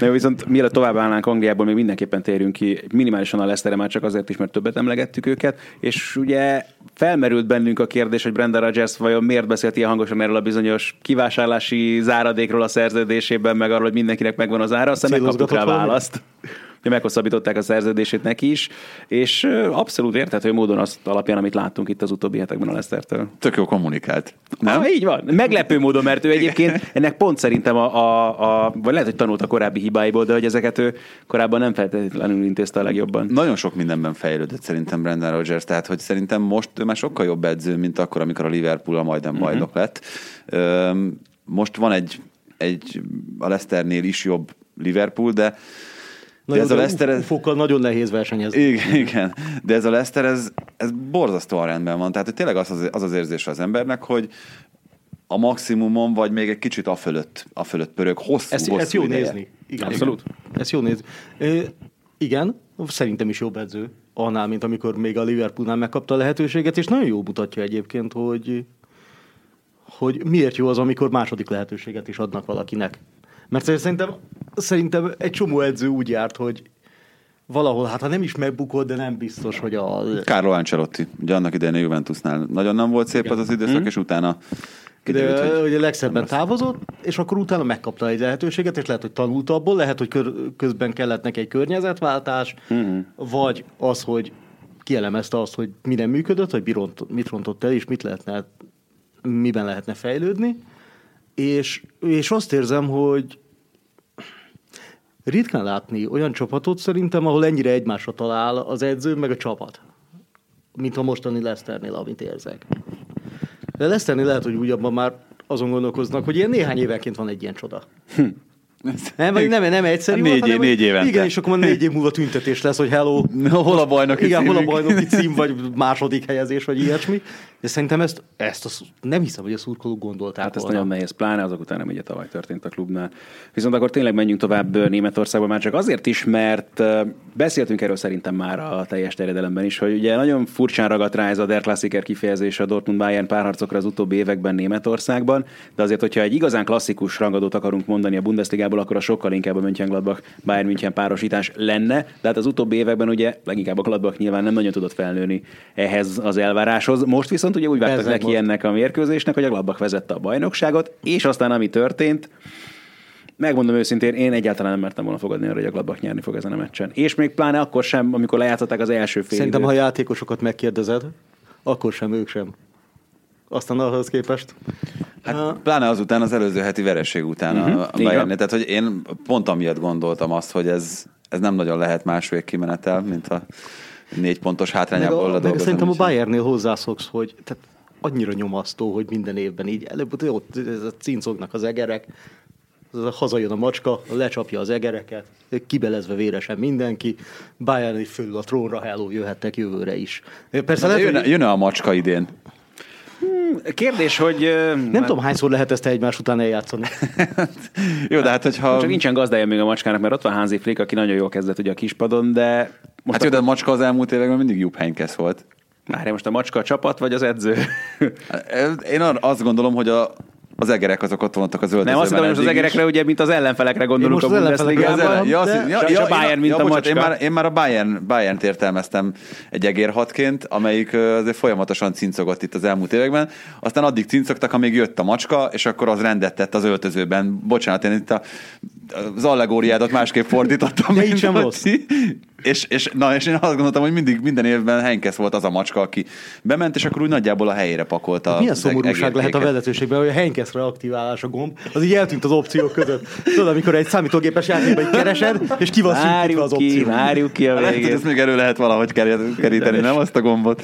Na jó, viszont mielőtt tovább állnánk Angliából, még mindenképpen térjünk ki minimálisan a Leicesterre, már csak azért is, mert többet emlegettük őket, és ugye felmerült bennünk a kérdés, hogy Brenda Rodgers vajon miért beszélt ilyen hangosan erről a bizonyos kivásárlási záradékról a szerződésében, meg arról, hogy mindenkinek megvan az ára, aztán megkaptuk rá Célozgatott valami? Hogy meghosszabbították a szerződését neki is, és abszolút érthető módon azt alapján, amit láttunk itt az utóbbi hetekben a Leicestertől. Tök jó kommunikált. Nem? Ah, így van. Meglepő módon, mert ő egyébként ennek pont szerintem a, a, a vagy lehet, hogy tanult a korábbi hibáiból, de hogy ezeket ő korábban nem feltétlenül intézte a legjobban. Nagyon sok mindenben fejlődött szerintem Brendan Rodgers, tehát hogy szerintem most ő már sokkal jobb edző, mint akkor, amikor a Liverpool a majdnem Mhm. bajnok lett. Most van egy, egy a Leicesternél is jobb Liverpool, de Na de ez a Leicester... Ez... ufokkal nagyon nehéz versenyezni. Igen, igen, de ez a Leicester, ez, ez borzasztóan rendben van. Tehát hogy tényleg az az, az az érzés az embernek, hogy a maximumon, vagy még egy kicsit a fölött, a fölött pörög, hosszú, Ezt, hosszú ezt jó ideje. nézni. Igen, Abszolút. Igen. Ezt jó nézni. Ö, igen, szerintem is jobb edző annál, mint amikor még a Liverpoolnál megkapta a lehetőséget, és nagyon jó mutatja egyébként, hogy, hogy miért jó az, amikor második lehetőséget is adnak valakinek. Mert szerintem, szerintem egy csomó edző úgy járt, hogy valahol, hát ha nem is megbukott, de nem biztos, hogy a... Carlo Ancelotti, ugye annak idején a Juventusnál nagyon nem volt szép az az időszak, és utána kiderült, De hogy ugye legszebben távozott, és akkor utána megkapta egy lehetőséget, és lehet, hogy tanult abból, lehet, hogy közben kellett neki egy környezetváltás, uh-huh. vagy az, hogy kielemezte azt, hogy mi nem működött, hogy mi ront- mit rontott el, és mit lehetne, miben lehetne fejlődni. És, és azt érzem, hogy ritkán látni olyan csapatot szerintem, ahol ennyire egymásra talál az edző meg a csapat. Mint a mostani Leicesternél, amit érzek. De Leicesternél lehet, hogy újabban már azon gondolkoznak, hogy ilyen néhány évenként van egy ilyen csoda. Nem, vagy nem, nem egyszerű Négy volt, hanem, négy évente. Igen, és akkor már négy év múlva tüntetés lesz, hogy hello. Hol a bajnoki Igen, hol a címünk? bajnoki cím, vagy második helyezés, vagy ilyesmi. De szerintem ezt, ezt a, nem hiszem, hogy a szurkolók gondolták Hát ez nagyon nehéz, pláne azok után, ami ugye tavaly történt a klubnál. Viszont akkor tényleg menjünk tovább Németországba, már csak azért is, mert beszéltünk erről szerintem már a teljes terjedelemben is, hogy ugye nagyon furcsán ragadt rá ez a Der Klassiker kifejezés a Dortmund Bayern párharcokra az utóbbi években Németországban, de azért, hogyha egy igazán klasszikus rangadót akarunk mondani a Bundesligából, akkor a sokkal inkább a Mönchengladbach Bayern München párosítás lenne, de hát az utóbbi években ugye leginkább a Gladbach nyilván nem nagyon tudott felnőni ehhez az elváráshoz. Most viszont ugye úgy vágtak neki most. ennek a mérkőzésnek, hogy a Gladbach vezette a bajnokságot, és aztán ami történt, megmondom őszintén, én egyáltalán nem mertem volna fogadni arra, hogy a Gladbach nyerni fog ezen a meccsen. És még pláne akkor sem, amikor lejátszották az első fél Szerintem, ha időt. a játékosokat megkérdezed, akkor sem ők sem. Aztán ahhoz képest. Hát pláne azután, az előző heti vereség után uh-huh. a így Bayern. van. Tehát, hogy én pont amiatt gondoltam azt, hogy ez, ez nem nagyon lehet másfél kimenetel, mint a négy pontos Meg, hátrányából a, meg ledolgozom, szerintem a Bayernnél hozzászoksz, hogy tehát annyira nyomasztó, hogy minden évben így előbb ott ez a cincognak az egerek, az a hazajön a macska, lecsapja az egereket, kibelezve véresen mindenki, Bayern fölül a trónra, hello, jöhettek jövőre is. Persze De lehet, jön, hogy, jön a macska idén? Kérdés, hogy... nem hát- tudom, hányszor lehet ezt egymás után eljátszani. *laughs* Jó, de hát hogyha... Csak nincsen gazdája még a macskának, mert ott van Hansi Flick, aki nagyon jól kezdett ugye a kispadon, de most Hát jó, de a macska az elmúlt években mindig Jupp Heynckes volt. Várj, most a macska a csapat, vagy az edző? *laughs* Én azt gondolom, hogy a, az egerek azok ott voltak az öltözőben. Nem azt hiszem, hogy most az egerekre, ugye, mint az ellenfelekre gondolunk Én a most. Az ele- ja, hiszem- és a Bayern, mint a bocsánat, én macska. már, én már a Bayern, Bayern-t értelmeztem egy egérhatként, amelyik azért folyamatosan cincogott itt az elmúlt években. Aztán addig cincogtak, amíg jött a macska, és akkor az rendet tett az öltözőben. Bocsánat, én itt a, az allegóriádat másképp fordítottam. De így sem a rossz. És, és, na, és én azt gondoltam, hogy mindig minden évben Henkes volt az a macska, aki bement, és akkor úgy nagyjából a helyére pakolta. Milyen az eg- szomorúság lehet a vezetőségben, hogy a Henkesz reaktiválás a gomb, az így eltűnt az opciók között. Tudod, amikor egy számítógépes játékban így keresed, és ki van szűkítve az opció. várjuk ki a Lehet, végét. ezt még elő lehet valahogy kerít- keríteni, nem azt a gombot.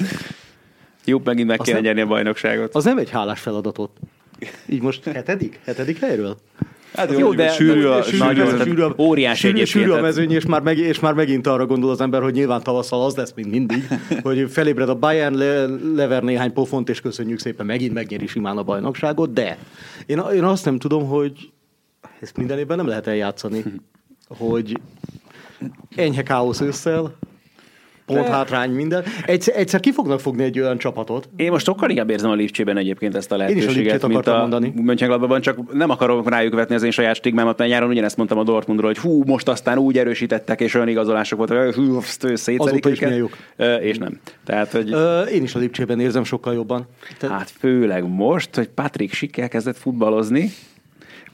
Jó, megint meg kéne Aztán- nyerni a bajnokságot. Az nem egy hálás feladatot. Így most hetedik? Hetedik helyről? Hát Jó, de- sűrű a, sűrű, nagyon- a- sűrű, a- óriási sűrű, sűrű a mezőny, és már, meg, és már megint arra gondol az ember, hogy nyilván tavasszal az lesz, mint mindig, *laughs* hogy felébred a Bayern, le, lever néhány pofont, és köszönjük szépen, megint megnyeri simán a bajnokságot, de én, én azt nem tudom, hogy ezt minden évben nem lehet eljátszani, *laughs* hogy enyhe káosz ősszel, pont hátrány minden. Egyszer, egyszer ki fognak fogni egy olyan csapatot, Én most sokkal inkább érzem a Lipcsében egyébként ezt a is a lehetőséget, Lipcsét mint a mondani. Mönchengladbachban, csak nem akarom rájuk vetni az én saját stigmámat, mert nyáron ugyanezt mondtam a Dortmundról, hogy hú, most aztán úgy erősítettek, és olyan igazolások voltak, hogy hú, szétszedik is őket. Ö, És nem. Tehát, hogy én is a Lipcsében érzem sokkal jobban. Te, Hát főleg most, hogy Patrick Schick elkezdett futballozni,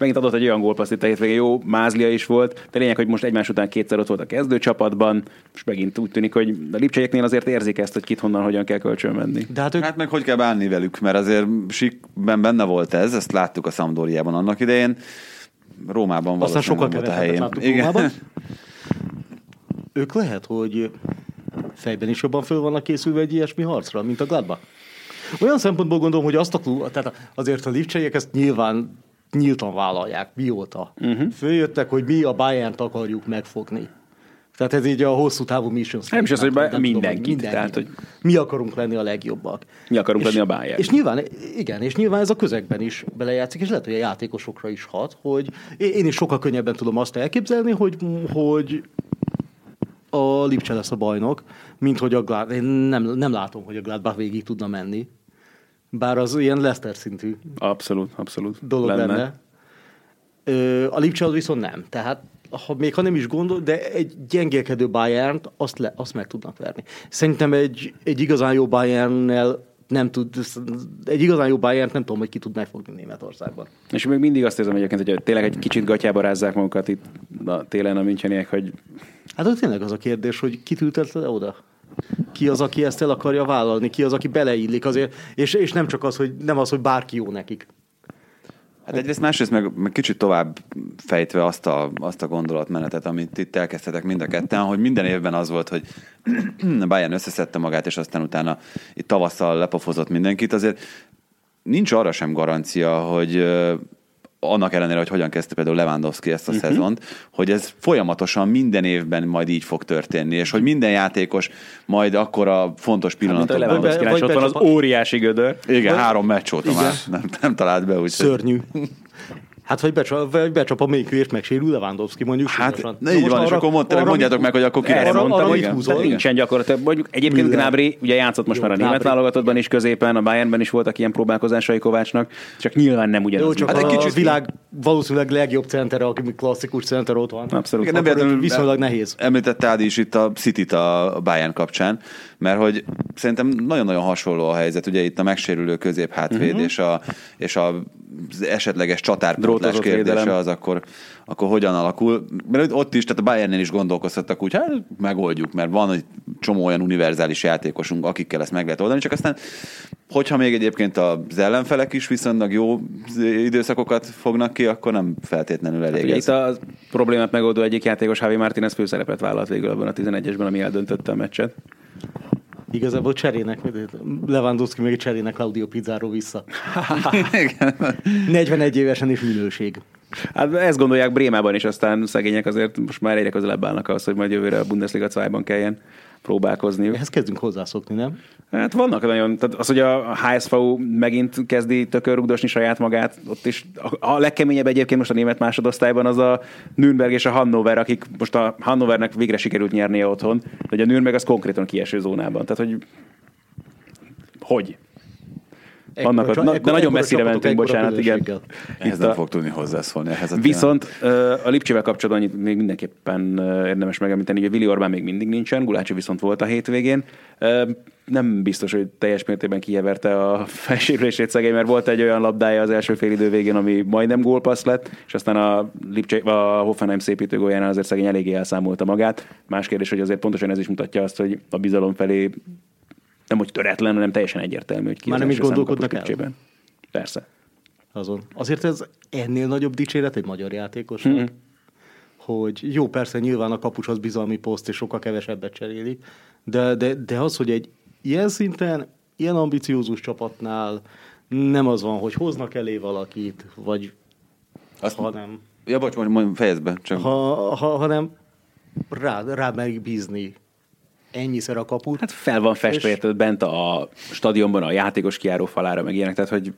megint adott egy olyan gólpaszt itt a hétvégén, jó, Mázlia is volt, de lényeg, hogy most egymás után kétszer ott volt a kezdőcsapatban, és megint úgy tűnik, hogy a lipcseieknél azért érzik ezt, hogy kit honnan, hogyan kell kölcsön menni. de hát ők Hát meg hogy kell bánni velük, mert azért sikben benne volt ez, ezt láttuk a Sampdoriában annak idején. Rómában Aztán sokkal valószínűleg nem volt a helyén. láttuk Igen. Rómában. *laughs* Ők lehet, hogy fejben is jobban föl vannak készülve egy ilyesmi harcra, mint a Gladbach. Olyan szempontból gondolom, hogy azt a klub, tehát azért a lipcseiek ezt nyilván nyíltan vállalják, mióta. Uh-huh. Följöttek, hogy mi a Bayern-t akarjuk megfogni. Tehát ez így a hosszú távú mission Nem is az, hogy mindenkit, tehát, hogy- Mi akarunk lenni a legjobbak. Mi akarunk és, lenni a Bayern. És nyilván, igen, és nyilván ez a közegben is belejátszik, és lehet, hogy a játékosokra is hat, hogy én én is sokkal könnyebben tudom azt elképzelni, hogy, hogy a Lipcse lesz a bajnok, mint hogy a Glad, én nem, nem látom, hogy a Gladbach végig tudna menni. Bár az ilyen Leicester szintű Abszolút, abszolút. dolog lenne. lenne. Ö, a Lipcse az viszont nem. Tehát ha, még ha nem is gondol, de egy gyengélkedő bayern azt, le, azt meg tudnak verni. Szerintem egy, egy igazán jó Bayernnel nem tud, egy igazán jó bayern nem tudom, hogy ki tud megfogni Németországban. És még mindig azt érzem egyébként, hogy tényleg egy kicsit gatyába rázzák magukat itt a télen a Müncheniek, hogy Hát ott tényleg az a kérdés, hogy kit ültette oda? Ki az, aki ezt el akarja vállalni, ki az, aki beleillik azért, és, és nem csak az, hogy nem az, hogy bárki jó nekik. Hát egyrészt, másrészt meg, meg kicsit tovább fejtve azt a, azt a gondolatmenetet, amit itt elkezdtetek mind a ketten, hogy minden évben az volt, hogy *clears throat* Bayern összeszedte magát, és aztán utána itt tavasszal lepofozott mindenkit, azért nincs arra sem garancia, hogy annak ellenére, hogy hogyan kezdte például Lewandowski ezt a uh-huh. szezont, hogy ez folyamatosan minden évben majd így fog történni, és hogy minden játékos majd akkor a fontos pillanatokban... Is vagy ott van az óriási gödör. Igen, három meccs óta Igen. már nem, nem talált be, úgyhogy... Szörnyű. Hát, vagy becsap, vagy becsap a mélykőért, megsérül Lewandowski, mondjuk Hát, súlyosan. ne így van, és arra- akkor mond, arra mondjátok mit- meg, hogy akkor kire Erre arra- mondtam, arra hogy igen. húzol? Nincsen gyakorlatilag. Mondjuk egyébként Müller. Gnabry ugye játszott most Jó, már a német válogatottban is középen, a Bayernben is voltak ilyen próbálkozásai Kovácsnak, csak nyilván nem ugyanaz. Jó, csak Hát egy a kicsit- világ valószínűleg legjobb centere, aki klasszikus center ott van. Abszolút. Igen, nem véletlenül viszonylag nehéz. Említette Ádi is itt a City-t a Bayern kapcsán, mert hogy szerintem nagyon-nagyon hasonló a helyzet, ugye itt a megsérülő közép hátvéd Mhm. uh-huh. és, a, és a esetleges csatárpótlás kérdése védelem. az akkor, akkor hogyan alakul. Mert ott is, tehát a Bayernnél is gondolkoztattak úgy, hát megoldjuk, mert van egy csomó olyan univerzális játékosunk, akikkel ezt meg lehet oldani, csak aztán hogyha még egyébként az ellenfelek is viszonylag jó időszakokat fognak ki, akkor nem feltétlenül elég. Ugye ez. itt a problémát megoldó egyik játékos, Javi Martinez főszerepet vállalt végül abban a 11-esben, ami eldöntötte a meccset. Igazából cserének, Lewandowski még cserének Claudio Pizarro vissza. *laughs* Igen. 41 évesen is minőség. Hát ezt gondolják Brémában is, aztán szegények azért most már egyre közelebb állnak ahhoz, hogy majd jövőre a Bundesliga 2-ban kelljen próbálkozniuk. Ehhez kezdünk hozzászokni, nem? Hát vannak nagyon, tehát az, hogy a HSV megint kezdi tökörrugdosni saját magát, ott is a, legkeményebb egyébként most a német másodosztályban az a Nürnberg és a Hannover, akik most a Hannovernek végre sikerült nyernie otthon, de a Nürnberg az konkrétan kieső zónában. Tehát, hogy hogy? Ott, Ekkora- na, de nagyon messzire mentünk, bocsánat, igen. Ehhez Itt nem a- fog tudni hozzászólni ehhez a Viszont a Lipcsével kapcsolatban annyit még mindenképpen érdemes megemlíteni, hogy Vili Orbán még mindig nincsen, Gulácsi viszont volt a hétvégén. Nem biztos, hogy teljes mértékben kiheverte a *laughs* felsérülését szegény, mert volt egy olyan labdája az első fél idő végén, ami majdnem gólpassz lett, és aztán a, Lipcse, a Hoffenheim szépítő góljánál azért szegény eléggé elszámolta magát. Más kérdés, hogy azért pontosan ez is mutatja azt, hogy a bizalom felé nem hogy töretlen, hanem teljesen egyértelmű, hogy ki Már az nem is gondolkodnak el? Lipcsében. Persze. Azon. Azért ez ennél nagyobb dicséret egy magyar játékos, Mhm. hogy jó, persze nyilván a kapus az bizalmi poszt, és sokkal kevesebbet cserélik, de, de, de az, hogy egy ilyen szinten, ilyen ambiciózus csapatnál nem az van, hogy hoznak elé valakit, vagy Azt- hanem, Ja, bocs, mondj, fejezd be. Csak... ha, ha, hanem rá, rá megbízni ennyiszer a kaput. Hát fel van festve És- bent a stadionban a játékos kiáró falára, meg ilyenek, tehát hogy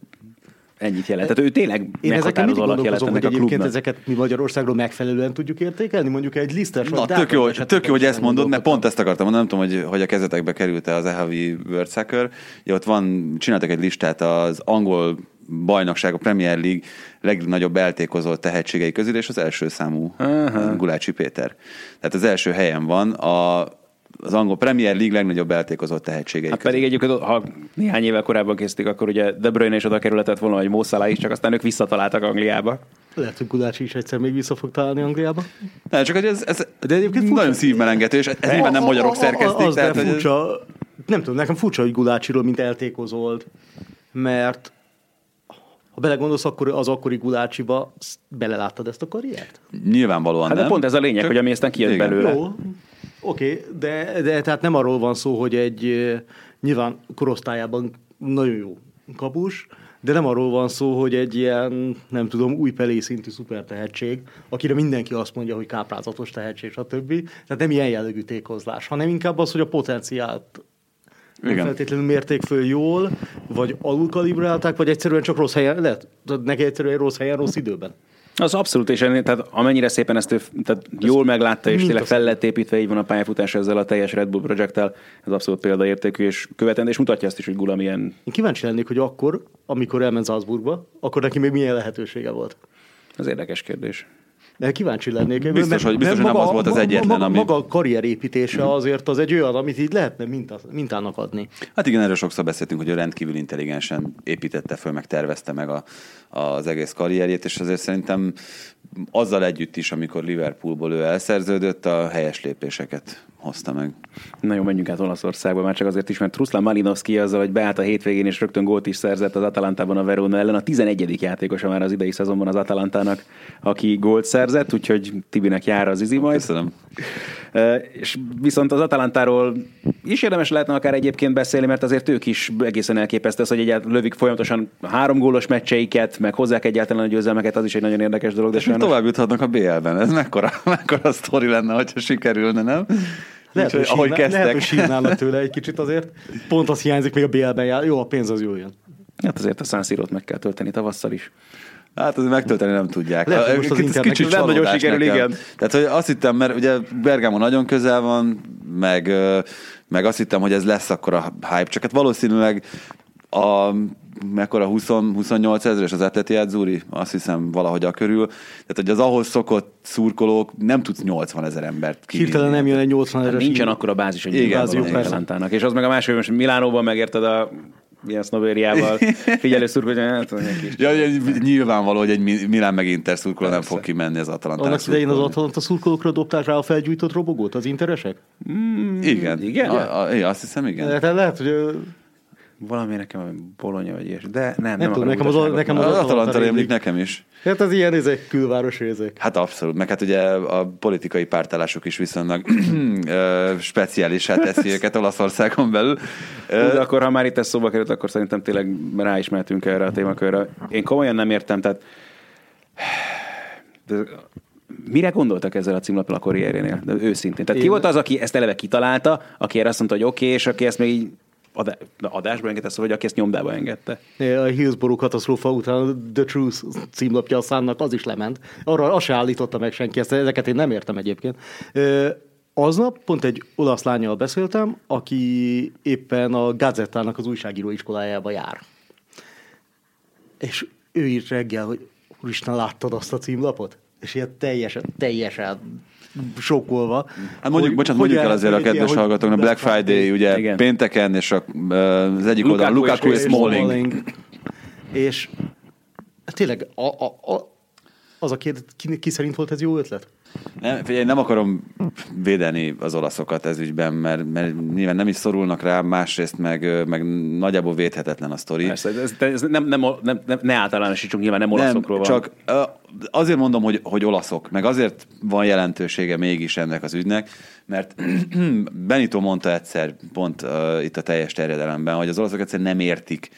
ennyit jelent. Tehát ő tényleg Én ezeken mindig gondolkozom, hogy egyébként klubnak. ezeket mi Magyarországról megfelelően tudjuk értékelni, mondjuk egy lisztes Na, tök jó, tök jó, hogy ezt mondod, mert pont ezt akartam mondani, nem tudom, hogy, hogy a kezetekbe került-e az EHV World Soccer. Ja, ott van, csináltak egy listát az angol bajnokság, a Premier League legnagyobb eltékozott tehetségei közül, és az első számú Aha. Gulácsi Péter. Tehát az első helyen van a, az angol Premier League legnagyobb eltékozott tehetségei Hát közül. pedig egyébként, ha néhány évvel korábban kezdték, akkor ugye De Bruyne is oda kerületett volna, hogy Mo Salah is, csak aztán ők visszataláltak Angliába. Lehet, hogy Gulácsi is egyszer még vissza fog találni Angliába. Ne, csak hogy ez, ez De egyébként furcsa. nagyon szívmelengető, és ez nyilván nem magyarok szerkesztik. Az, tehát, de hogy ez- furcsa, nem tudom, nekem furcsa, hogy Gulácsiról, mint eltékozolt, mert ha belegondolsz, akkor az akkori Gulácsiba beleláttad ezt a karriert? Nyilvánvalóan Hát de nem. pont ez a lényeg, Csak- hogy ami aztán kijött belőle. Jó, oké, de, de tehát nem arról van szó, hogy egy nyilván korosztályában nagyon jó kapus, de nem arról van szó, hogy egy ilyen, nem tudom, új pelé szintű szuper tehetség, akire mindenki azt mondja, hogy káprázatos tehetség, stb. Tehát nem ilyen jellegű tékozlás, hanem inkább az, hogy a potenciált nem Igen. feltétlenül mérték föl jól, vagy alulkalibrálták, vagy egyszerűen csak rossz helyen, lehet, neki egyszerűen rossz helyen, rossz időben. Az abszolút, és ennél, tehát amennyire szépen ezt ő tehát jól meglátta, és tényleg fel lett építve, így van a pályafutása ezzel a teljes Red Bull projekttel, ez abszolút példaértékű és követendő, és mutatja azt is, hogy Gula milyen Én kíváncsi lennék, hogy akkor, amikor elment Salzburgba, akkor neki még milyen lehetősége volt. az érdekes kérdés. Kíváncsi lennék. Biztos, mert- hogy- biztos, hogy nem az volt az egyetlen, maga, ami- Maga a karrierépítése azért az egy olyan, amit így lehetne minta, mintának adni. Hát igen, erről sokszor beszéltünk, hogy ő rendkívül intelligensen építette föl, meg tervezte meg a, az egész karrierjét, és azért szerintem azzal együtt is, amikor Liverpoolból ő elszerződött, a helyes lépéseket hozta meg. Na jó, menjünk át Olaszországba, már csak azért is, mert Ruslan Malinowski azzal, hogy beállt a hétvégén és rögtön gólt is szerzett az Atalantában a Verona ellen. A 11. játékosa már az idei szezonban az Atalantának, aki gólt szerzett, úgyhogy Tibinek jár az izi majd. Köszönöm. És viszont az Atalantáról is érdemes lehetne akár egyébként beszélni, mert azért ők is egészen elképesztő az, hogy egyáltalán lövik folyamatosan három gólos meccseiket, meg hozzák egyáltalán a győzelmeket, az is egy nagyon érdekes dolog. De sajnos... tovább juthatnak a BL-ben. Ez mekkora, *laughs* mekkora sztori lenne, hogyha sikerülne, nem? Lehet, hogy, ahogy sírná, lehet, hogy kezdtek. sírnának tőle egy kicsit azért. Pont az hiányzik még a BL-ben jár. Jó, a pénz az jó jön. Hát azért a San Siro-t meg kell tölteni tavasszal is. Hát azért megtölteni nem tudják. Lehet, hogy most az ez kicsit nem nagyon sikerül, igen. Tehát, hogy azt hittem, mert ugye Bergamo nagyon közel van, meg, meg azt hittem, hogy ez lesz akkor a hype, csak hát valószínűleg a mekkora 20, 28 ezeres az Atleti Azzurri, azt hiszem valahogy a körül. Tehát, hogy az ahhoz szokott szurkolók nem tudsz 80 ezer embert kivinni. Hirtelen nem jön egy 80 Hát ezeres. nincsen akkor a bázis, hogy Igen, persze. Atalantának. És az meg a másik, hogy most Milánóban megérted a ilyen sznobériával figyelő szurkoló, hogy hát, hogy egy kis Ja, nyilvánvaló, hogy egy Mi- Milán meg Inter szurkoló nem fog kimenni az Atalantának Annak idején az. Atalanta szurkolókra dobták rá a felgyújtott robogót, az interesek? Igen. Igen? A, a, azt hiszem, igen. Lehet, lehet, hogy valami nekem Bolonya vagy ilyes, de nem, nem, tudom, akarom nekem az- utaságot nekem Az az. Atalanta rémlik. nekem is. hát az ilyen ezek külváros ezek. Hát abszolút, meg hát ugye a politikai pártállások is viszonylag *clears throat* speciálisá teszi *laughs* őket Olaszországon belül. De akkor, ha már itt ez szóba került, akkor szerintem tényleg rá is mehetünk erre a témakörre. Én komolyan nem értem, tehát de mire gondoltak ezzel a címlappal a karrierjénél? De őszintén. Tehát ki Én- volt az, aki ezt eleve kitalálta, aki erre azt mondta, hogy oké, okay, és aki ezt még így adásba engedte, szóval, vagy aki ezt nyomdába engedte. A Hillsborough katasztrófa után The Truth címlapja a számnak az is lement. Arra azt se állította meg senki, ezt, ezeket én nem értem egyébként. Aznap pont egy olasz lányjal beszéltem, aki éppen a Gazettának az újságíró iskolájába jár. És ő írt reggel, hogy úristen, láttad azt a címlapot? És ilyen teljesen, teljesen sokkolva. Hát mondjuk, hogy- bocsánat, hogy mondjuk el azért a kedves hogy hallgatóknak, Black Friday ugye Igen. pénteken, és a, az egyik oldalon Lukaku Lukaku és és Smalling. És tényleg a, a, a, az a kérdés, ki, ki szerint volt ez jó ötlet? Nem, figyelj, nem akarom védeni az olaszokat ez ügyben, mert, mert nyilván nem is szorulnak rá, másrészt meg, meg nagyjából védhetetlen a sztori. Persze, ez, ez nem, nem, nem, nem, ne általánosítsunk, nyilván nem olaszokról van. csak azért mondom, hogy, hogy olaszok, meg azért van jelentősége mégis ennek az ügynek, mert *clears throat* Benito mondta egyszer pont uh, itt a teljes terjedelemben, hogy az olaszok egyszerűen nem értik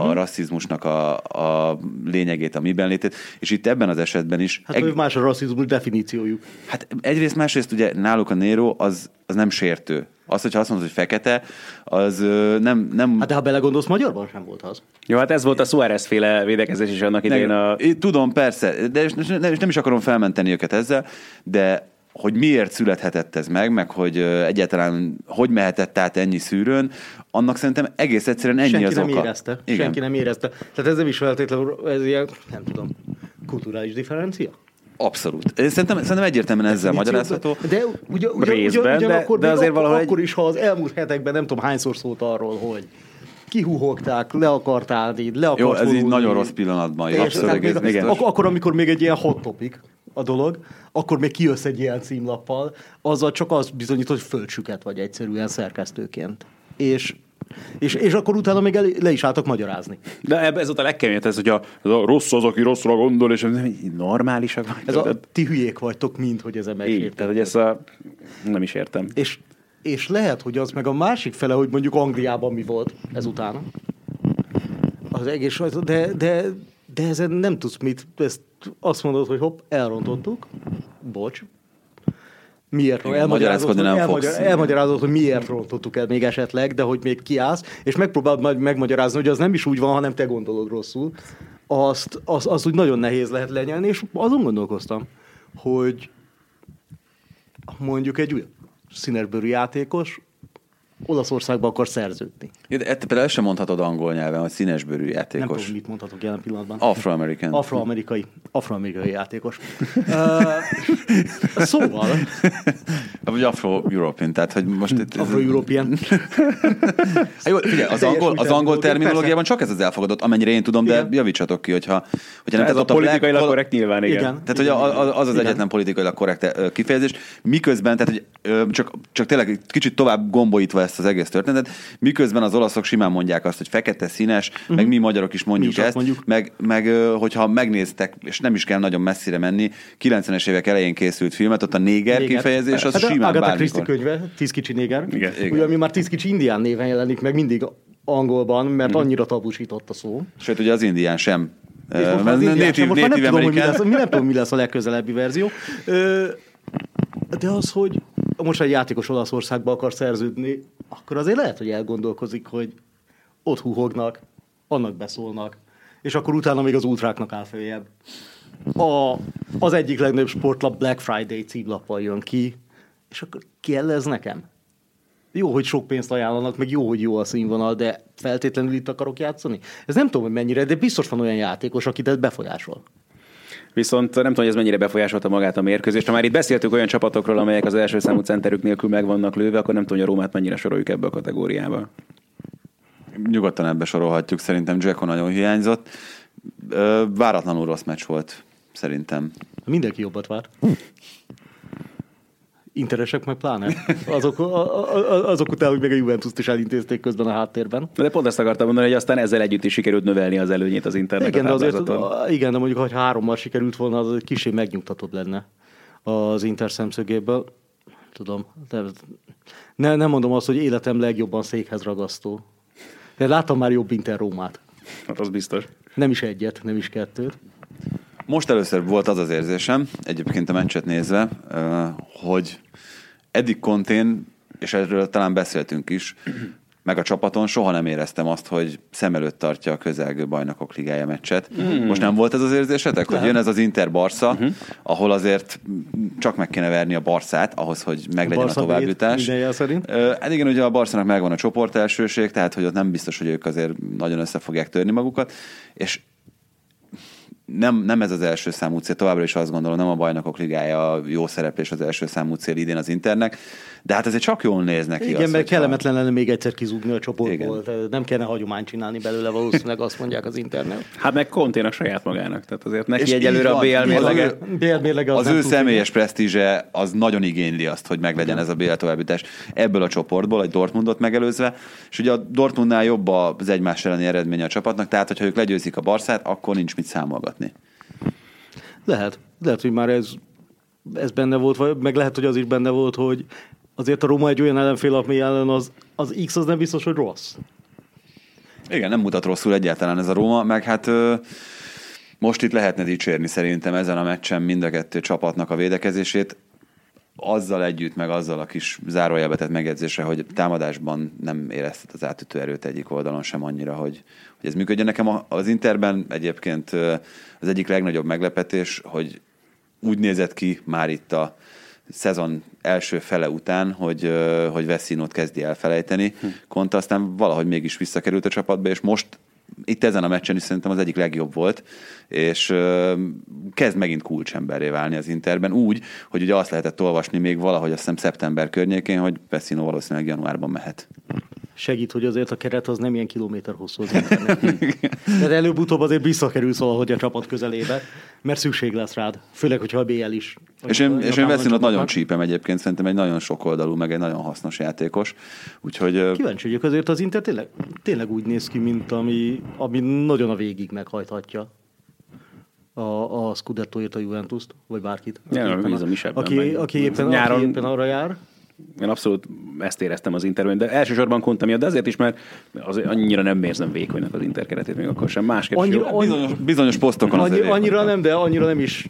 a Mhm. rasszizmusnak a, a lényegét, a miben létét, és itt ebben az esetben is Hát eg- más a rasszizmus definíciójuk. Hát egyrészt, másrészt ugye náluk a Nero az, az nem sértő. Az, hogyha azt mondod, hogy fekete, az nem... nem Hát de ha belegondolsz, magyarban sem volt az. Jó, hát ez volt a Suárez féle védekezés is annak idején. A... Tudom, persze, de és nem is akarom felmenteni őket ezzel, de hogy miért születhetett ez meg, meg hogy egyáltalán hogy mehetett át ennyi szűrőn, annak szerintem egész egyszerűen ennyi Senki az nem oka. érezte. Igen. Senki nem érezte. Tehát ez nem is feltétlenül, ez ilyen, nem tudom, kulturális differencia? Abszolút. Szerintem, szerintem egyértelműen ezzel magyarázható. De ugye, ugye, Részben, ugye, de- ugyanakkor de még azért akkor, valahogy- akkor is, ha az elmúlt hetekben nem tudom hányszor szólt arról, hogy kihuhogták, le akart állni, le akart Jó, ez így nagyon rossz pillanatban. Abszolút egész biztos. ak- akkor, amikor még egy ilyen hot topic a dolog, akkor még kijössz egy ilyen címlappal, azzal csak az bizonyít, hogy földsüket vagy egyszerűen szerkesztőként. És, és, és akkor utána még el, le is álltak magyarázni. De ez ott a legkeményebb, ez, hogy a, ez a rossz az, aki rosszra gondol, és normálisak vagy. Ez a ti hülyék vagytok mind, hogy ezen Így, megsértek. tehát hogy ezt a... Nem is értem. És, és lehet, hogy az meg a másik fele, hogy mondjuk Angliában mi volt ezután. Az egész de, de, de ezen nem tudsz mit, ezt azt mondod, hogy hopp, elrontottuk, bocs, miért? Igen, elmagyarázod, nem elmagyar, fogsz. elmagyarázod, hogy miért rontottuk el még esetleg, de hogy még kiállsz, és megpróbálod majd megmagyarázni, hogy az nem is úgy van, hanem te gondolod rosszul, azt, az, az úgy nagyon nehéz lehet lenyelni, és azon gondolkoztam, hogy mondjuk egy új színesbőrű játékos Olaszországba akar szerződni. Ja, de például ezt sem mondhatod angol nyelven, hogy színesbőrű Nem játékos. tudom, mit mondhatok jelen pillanatban. Afro-American. Afroamerikai, afroamerikai játékos. uh, szóval, *laughs* Vagy Afro-European, tehát hogy most itt... Afro-European. Hát jó, figyelj, az angol, az angol terminológiában csak ez az elfogadott, amennyire én tudom, de Igen. javítsatok ki, hogyha, hogyha nem Ez a black- politikailag korrekt nyilván, igen. Igen. Tehát, hogy az az Igen. egyetlen politikailag korrekt kifejezés, miközben, tehát, hogy csak, csak tényleg egy kicsit tovább gombolítva ezt az egész történetet, miközben az olaszok simán mondják azt, hogy fekete, színes, uh-huh. meg mi magyarok is mondjuk Mi is ezt, mondjuk. meg, meg hogyha megnéztek, és nem is kell nagyon messzire menni, 90-es évek elején készült filmet, ott a néger Néger. kifejezés, az hát a simán Agatha Christie bármikor. könyve, Tíz kicsi néger. Igen. Igen. Ugye, ami már Tíz kicsi indián néven jelenik meg mindig angolban, mert Mhm. annyira tabusított a szó. Sőt, ugye az indián sem. És most már native- most már nem tudom, hogy mi lesz, mi nem tudom, mi lesz a legközelebbi verzió. De az, hogy most egy játékos Olaszországba akar szerződni, akkor azért lehet, hogy elgondolkozik, hogy ott húhognak, annak beszólnak, és akkor utána még az ultráknak áll följebb. A, az egyik legnagyobb sportlap Black Friday címlappal jön ki, és akkor kell ez nekem? Jó, hogy sok pénzt ajánlanak, meg jó, hogy jó a színvonal, de feltétlenül itt akarok játszani? Ez nem tudom, hogy mennyire, de biztos van olyan játékos, akit ez befolyásol. Viszont nem tudom, hogy ez mennyire befolyásolta magát a mérkőzést. Ha már itt beszéltük olyan csapatokról, amelyek az első számú centerük nélkül meg vannak lőve, akkor nem tudom, hogy a Rómát mennyire soroljuk ebbe a kategóriába. Nyugodtan ebbe sorolhatjuk, szerintem Dzeko nagyon hiányzott. Váratlanul rossz meccs volt, szerintem. Mindenki jobbat vár. Interesek meg pláne. Azok, a, a, azok után, hogy meg a Juventus-t is elintézték közben a háttérben. De pont ezt akartam mondani, hogy aztán ezzel együtt is sikerült nölni az előnyét az internet. Igen, de azért, igen, de mondjuk, ha hárommal sikerült volna, az egy kicsi megnyugtatóbb lenne az Inter szemszögéből. Tudom, de ne, nem mondom azt, hogy életem legjobban székhez ragasztó. De láttam már jobb Inter Rómát. Hát az biztos. Nem is egyet, nem is kettőt. Most először volt az az érzésem, egyébként a meccset nézve, hogy eddig Kontén, és erről talán beszéltünk is, meg a csapaton soha nem éreztem azt, hogy szem előtt tartja a közelgő bajnokok ligája meccset. Mm. Most nem volt ez az érzésetek, hogy jön ez az Inter Barca, uh-huh. ahol azért csak meg kéne verni a Barszát, ahhoz, hogy meglegyen a, Barca továbbjutás. Hát igen, ugye a Barszának megvan a csoport elsőség, tehát hogy ott nem biztos, hogy ők azért nagyon össze fogják törni magukat, és nem, nem ez az első számú cél, továbbra is azt gondolom, nem a bajnokok ligája a jó szereplés az első számú cél idén az Internek, de hát azért csak jól néz neki. Igen, az, mert kellemetlen lenne még egyszer kizúgni a csoportból. Igen. Nem kellene hagyományt csinálni belőle, valószínűleg azt mondják az internet. Hát meg Konténak saját magának. Tehát azért neki És egyelőre így a BL így mérlege. Az BL mérlege az, Az ő személyes presztízse az nagyon igényli azt, hogy meglegyen ez a BL továbbítás ebből a csoportból, egy Dortmundot megelőzve, és ugye a Dortmundnál jobb az egymás elleni eredménye a csapatnak, tehát hogyha ők legyőzik a Barszát, akkor nincs mit számolgatni. Lehet. Lehet, hogy már ez, ez benne volt, vagy meg lehet, hogy az is benne volt, hogy azért a Roma egy olyan ellenfél, ami ellen az, az X az nem biztos, hogy rossz. Igen, nem mutat rosszul egyáltalán ez a Róma, meg hát ö, most itt lehetne dicsérni szerintem ezen a meccsen mind a kettő csapatnak a védekezését, azzal együtt, meg azzal a kis zárójelbe tett megjegyzésre, hogy támadásban nem éreztet az átütő erőt egyik oldalon sem annyira, hogy, hogy ez működjön. Nekem az Interben egyébként az egyik legnagyobb meglepetés, hogy úgy nézett ki már itt a szezon első fele után, hogy, hogy Vessinót kezdi elfelejteni. Konta aztán valahogy mégis visszakerült a csapatba, és most itt ezen a meccsen is szerintem az egyik legjobb volt, és kezd megint kulcsemberré válni az Interben, úgy, hogy ugye azt lehetett olvasni még valahogy azt hiszem szeptember környékén, hogy Veszino valószínűleg januárban mehet. Segít, hogy azért a keret az nem ilyen kilométer hosszú az internet. De előbb-utóbb azért visszakerülsz valahogy a csapat közelébe, mert szükség lesz rád. Főleg, hogyha a BL is. És én, és én Veszinot nagyon csípem egyébként, szerintem egy nagyon sokoldalú, meg egy nagyon hasznos játékos. Úgyhogy Kíváncsi vagyok, azért az Inter tényleg, tényleg úgy néz ki, mint ami, ami nagyon a végig meghajthatja a, a Scudettoért a Juventus-t, vagy bárkit. Ja, Aki éppen- is aki, aki, éppen, aki éppen arra jár. Én abszolút ezt éreztem az Interben, de elsősorban Konta miatt, de azért is, mert azért annyira nem érzem vékonynak az Inter keretét még akkor sem. Másképp Annyira- jó. bizonyos, bizonyos posztokon Annyi, azért annyira nem, de annyira nem is.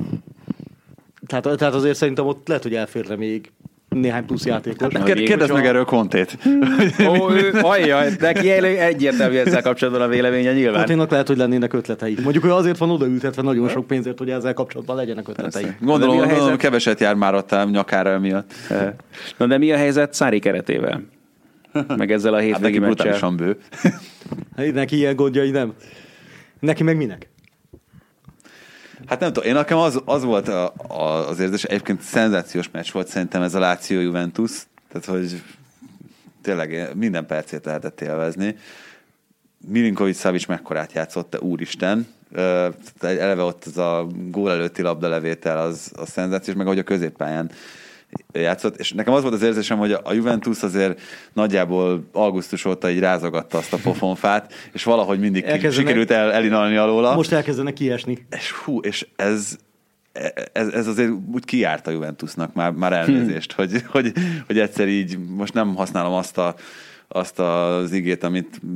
Tehát, tehát azért szerintem ott lehet, hogy elférne még néhány plusz játékos. Hát nem. Kér- Kérdezd meg erről Kontét. *laughs* Ó, ő, ajjaj, neki egyértelmű ezzel kapcsolatban a véleménye nyilván. Konténak lehet, hogy lennének ötletei. Mondjuk ő azért van odaültetve nagyon sok pénzért, hogy ezzel kapcsolatban legyenek ötletei. Gondolom, a gondolom helyzet? keveset jár már ott a nyakára emiatt. Na de mi a helyzet Szári keretével? meg ezzel a Hát hétvégi neki meccsel. brutálisan bő. Hát Neki ilyen gondjai nem. Neki meg minek? Hát nem tudom, én nekem az, az volt a, a, az érzés, egyébként szenzációs meccs volt szerintem ez a Lazio Juventus, tehát hogy tényleg minden percét lehetett élvezni. Milinkovic Savic mekkorát játszott, te úristen. Eleve ott az a gól előtti labdalevétel az, az szenzációs, meg ahogy a középpályán játszott, és nekem az volt az érzésem, hogy a Juventus azért nagyjából augusztus óta így rázogatta azt a pofonfát, és valahogy mindig Elkezdenek- sikerült el, elinalni alóla. Most elkezdenek kiesni. És hú, és ez, ez, ez azért úgy kiárt a Juventusnak már, már elnézést, Hmm. hogy, hogy, hogy egyszer így, most nem használom azt a azt az igét, amit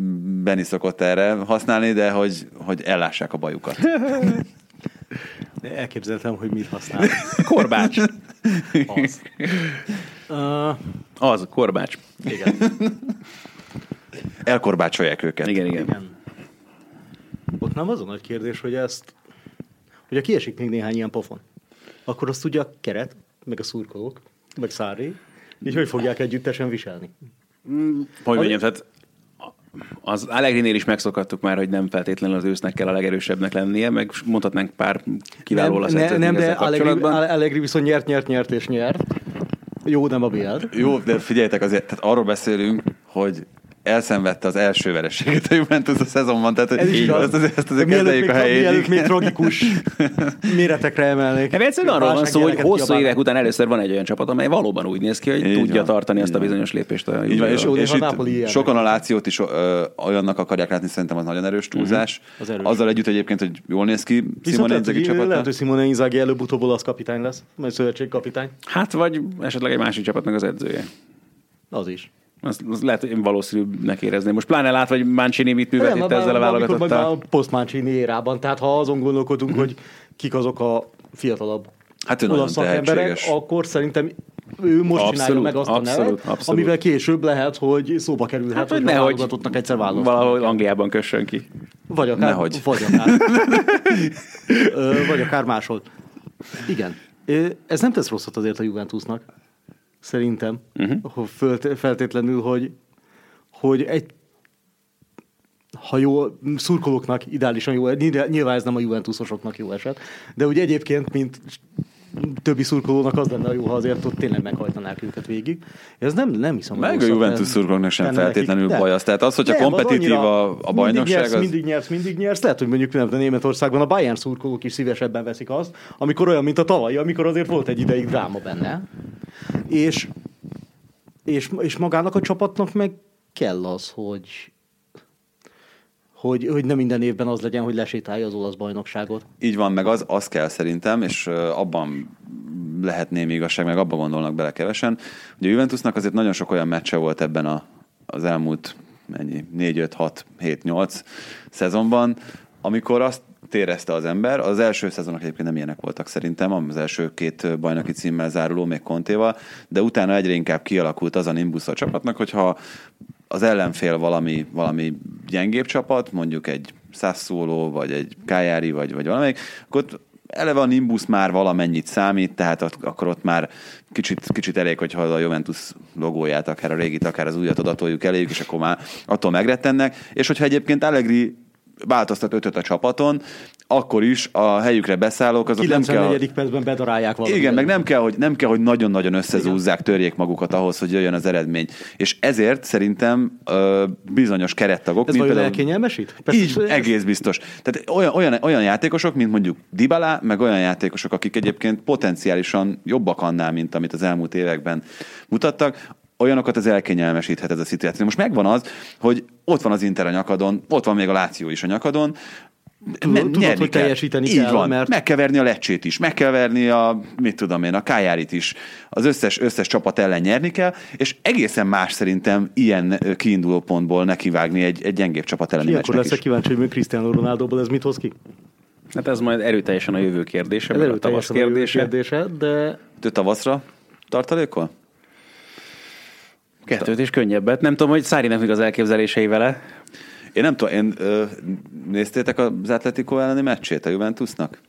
Benny szokott erre használni, de hogy, hogy ellássák a bajukat. *laughs* Elképzeltem, hogy mit használ. Korbács. Az. Uh, Az, korbács. igen. Elkorbácsolják őket. Igen, igen. igen. Ott nem az a nagy kérdés, hogy ezt, hogyha kiesik még néhány ilyen pofon, akkor azt tudja a keret, meg a szurkolók, meg Szári, így hogy fogják együttesen viselni? Hogy mondjam, tehát az Allegri-nél is megszokhattuk már, hogy nem feltétlenül az ősznek kell a legerősebbnek lennie, meg mondhatnánk pár kiváló nem, ne, nem, még de Allegri. Allegri viszont nyert, nyert, nyert és nyert. Jó, nem a BL. Jó, de figyeljetek azért, tehát arról beszélünk, hogy elszenvedte az első vereséget a Juventus a szezonban, tehát hogy Ez igaz. ezt azért, ezt azért kezeljük a helyét. mielőtt még tragikus *laughs* méretekre emelnék. Hát egyszerűen arról van szó, hogy hosszú kiabálnak. évek után először van egy olyan csapat, amely valóban úgy néz ki, hogy Így tudja van, tartani így azt a bizonyos lépést. A Így van, és, és itt sokan a Lációt is ö, olyannak akarják látni, szerintem az nagyon erős túlzás. Az erős. Azzal együtt egyébként, hogy jól néz ki Simone lehet, Inzaghi hogy, lehet, csapata. hogy Simone Inzaghi előbb-utóbb olasz kapitány lesz, majd szövetségkapitány. Hát, vagy esetleg egy másik csapatnak az edzője. Az is. Az, az lehet, hogy én valószínűbbnek érezném. Most pláne lát, hogy Mancini mit művelt Nem, itt már- ezzel a válogatottal. a post érában, tehát ha azon gondolkodunk, hogy kik azok a fiatalabb Hát ő olasz szakemberek, akkor szerintem ő most Abszolút, csinálja meg azt abszolút, a nevet, abszolút. amivel később lehet, hogy szóba kerülhet, Hát, hogy hogy válogatottnak egyszer választanak. valahol Angliában kössön ki. Vagy akár, Nehogy. vagy akár. *laughs* Vagy akár máshol. Igen. Ez nem tesz rosszat azért a Juventusnak. Szerintem. Uh-huh. Fölt, feltétlenül, hogy, hogy egy ha jó, szurkolóknak ideálisan jó, nyilván ez nem a Juventusosoknak jó eset, de úgy egyébként, mint többi szurkolónak az lenne jó, ha azért ott tényleg meghajtanák őket végig. Ez nem, nem hiszem. Meg a Juventus szurkolóknak sem nekik. feltétlenül De. baj az. Tehát az, hogyha Nem, az kompetitív annyira- a, a bajnokság, mindig nyersz, az... mindig nyersz, mindig nyersz. Lehet, hogy mondjuk nem, de Németországban a Bayern szurkolók is szívesebben veszik azt, amikor olyan, mint a tavalyi, amikor azért volt egy ideig dráma benne. És, és, és magának a csapatnak meg kell az, hogy hogy, hogy nem minden évben az legyen, hogy lesétálja az olasz bajnokságot. Így van, meg az, az kell szerintem, és abban lehet némi igazság, meg abban gondolnak bele kevesen, hogy a Juventusnak azért nagyon sok olyan meccse volt ebben a, az elmúlt mennyi, 4, 5, 6, 7, 8 szezonban, amikor azt érezte az ember, az első szezonok egyébként nem ilyenek voltak szerintem, az első két bajnoki címmel záruló, még Kontéval, de utána egyre inkább kialakult az a nimbusz a csapatnak, hogyha az ellenfél valami, valami gyengébb csapat, mondjuk egy Sassuolo, vagy egy Kájári, vagy, vagy valamelyik, akkor ott eleve a Nimbus már valamennyit számít, tehát ott, akkor ott már kicsit, kicsit elég, hogyha a Juventus logóját, akár a régit, akár az újat odatoljuk eléjük, és akkor már attól megrettennek. És hogyha egyébként Allegri változtat ötöt a csapaton, akkor is a helyükre beszállók, azok nem kell... 94. percben bedarálják valamit. Igen, meg nem kell, hogy, nem kell, hogy nagyon-nagyon összezúzzák, törjék magukat ahhoz, hogy jöjjön az eredmény. És ezért szerintem ö, bizonyos kerettagok, Ez mint vajon például... elkényelmesít? Így, ez- egész biztos. Tehát olyan, olyan, olyan játékosok, mint mondjuk Dybala, meg olyan játékosok, akik egyébként potenciálisan jobbak annál, mint amit az elmúlt években mutattak, olyanokat az elkényelmesíthet ez a szituáció. Most megvan az, hogy ott van az Inter a nyakadon, ott van még a Láció is a nyakadon, Tudod- tudod, nyerni hogy kell. teljesíteni Így kell, van. mert- Meg kell verni a lecsét is, meg kell verni a, mit tudom én, a kájárit is. Az összes, összes csapat ellen nyerni kell, és egészen más szerintem ilyen kiinduló pontból nekivágni egy, egy gyengébb csapat elleni Ilyenkor leszek kíváncsi, hogy Cristiano Ronaldoból ez mit hoz ki. Hát ez majd erőteljesen a jövő kérdése, Ez meg a tavasz erőteljesen a jövő kérdése. kérdése, de Te tavaszra tartalékol? Kettőt és könnyebbet. Nem tudom, hogy Szárinak még az elképzelései vele. Én nem tudom, én, ö, néztétek az Atletico elleni meccsét a Juventusnak?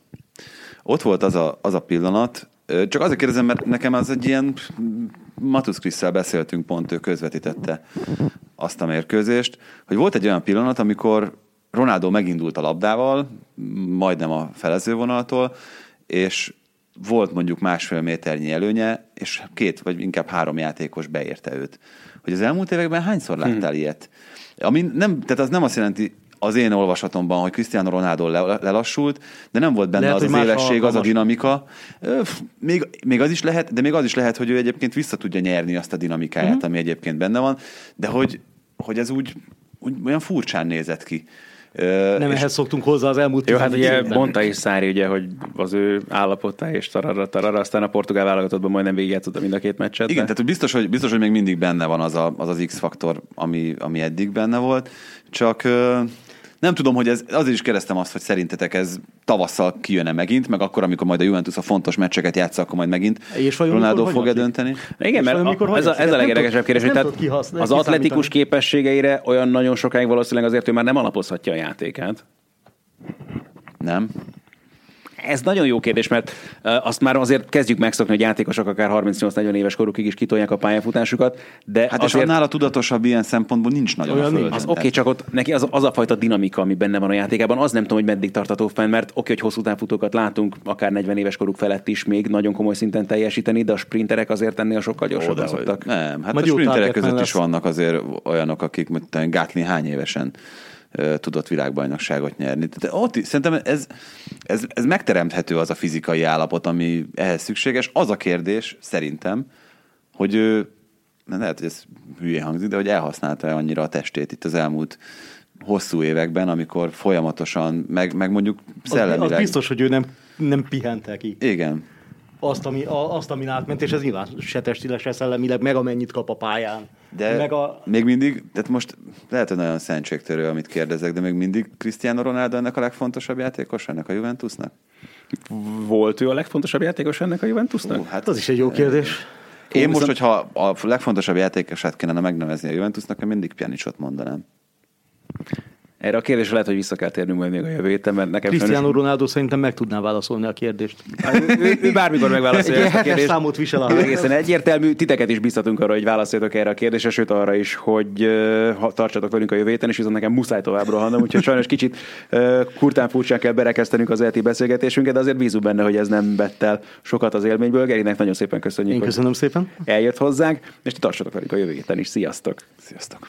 Ott volt az a, az a pillanat, csak azért kérdezem, mert nekem az egy ilyen Matusz Krisztel beszéltünk, pont ő közvetítette azt a mérkőzést, hogy volt egy olyan pillanat, amikor Ronaldo megindult a labdával, majdnem a felezővonaltól, és volt mondjuk másfél méternyi előnye, és két vagy inkább három játékos beérte őt. Hogy az elmúlt években hányszor láttál hmm. ilyet? Ami nem, tehát az nem azt jelenti, az én olvasatomban, hogy Cristiano Ronaldo lelassult, de nem volt benne lehet, az az élesség, az a dinamika. Még, még az is lehet, de még az is lehet, hogy ő egyébként vissza tudja nyerni azt a dinamikáját, uh-huh. ami egyébként benne van, de hogy, hogy ez úgy, úgy olyan furcsán nézett ki. Nem ehhez szoktunk hozzá az elmúlt Jó, hát ugye mondta is Szári, ugye, hogy az ő állapota és tarara, tarara, aztán a portugál válogatottban majdnem végigjátszottam mind a két meccset. Igen, de... tehát biztos hogy, biztos, hogy még mindig benne van az a, az, az X-faktor, ami, ami eddig benne volt, csak nem tudom, hogy ez, azért is kérdeztem azt, hogy szerintetek ez tavasszal kijön-e megint, meg akkor, amikor majd a Juventus a fontos meccseket játsza, akkor majd megint és Ronaldo fog-e dönteni? Igen, mert a, ez, a, ez a legérdekesebb kérdés, hogy tehát az atletikus képességeire olyan nagyon sokáig valószínűleg azért ő már nem alapozhatja a játékát. Nem ez nagyon jó kérdés, mert azt már azért kezdjük megszokni, hogy játékosok akár 38-40 éves korukig is kitolják a pályafutásukat, de hát azért... és annál a tudatosabb ilyen szempontból nincs nagyon Olyan a Az oké, okay, csak ott neki az, az, a fajta dinamika, ami benne van a játékában, az nem tudom, hogy meddig tartató fenn, mert oké, okay, hogy hosszú távfutókat látunk, akár 40 éves koruk felett is még nagyon komoly szinten teljesíteni, de a sprinterek azért ennél sokkal gyorsabban szoktak. Nem, hát Majd a sprinterek között is vannak azért olyanok, akik, mint Gátli hány évesen tudott világbajnokságot nyerni. Tehát ott, szerintem ez, ez, ez megteremthető az a fizikai állapot, ami ehhez szükséges. Az a kérdés, szerintem, hogy ő, lehet, hogy ez hülye hangzik, de hogy elhasználta annyira a testét itt az elmúlt hosszú években, amikor folyamatosan, meg, meg mondjuk szellemileg... Az, az biztos, hogy ő nem, nem pihente ki. Igen azt, ami, a, azt, amin átment, és ez nyilván se testileg, se szellemileg, meg amennyit kap a pályán. De meg a... még mindig, tehát most lehet, hogy nagyon szentségtörő, amit kérdezek, de még mindig Cristiano Ronaldo ennek a legfontosabb játékos ennek a Juventusnak? Volt ő a legfontosabb játékos ennek a Juventusnak? Uh, hát az is egy jó kérdés. Én most, hogyha a legfontosabb játékosát kellene megnevezni a Juventusnak, én mindig Pjanicot mondanám. Erre a kérdésre lehet, hogy vissza kell térnünk majd még a jövő héten, mert nekem Cristiano. Ronaldo szerintem meg tudná válaszolni a kérdést. Hát, ő, ő, bármikor megválaszolja ezt a kérdést. számot visel a Egészen egyértelmű, titeket is biztatunk arra, hogy válaszoljatok erre a kérdésre, sőt arra is, hogy uh, tartsatok velünk a jövő héten, és viszont nekem muszáj tovább rohannom, úgyhogy sajnos kicsit uh, kurtán furcsán kell berekeztenünk az elti beszélgetésünket, de azért bízunk benne, hogy ez nem vett el sokat az élményből. Gerinek nagyon szépen köszönjük. Én köszönöm szépen. Eljött hozzánk, és ti tartsatok velünk a jövő héten is. Sziasztok! Sziasztok!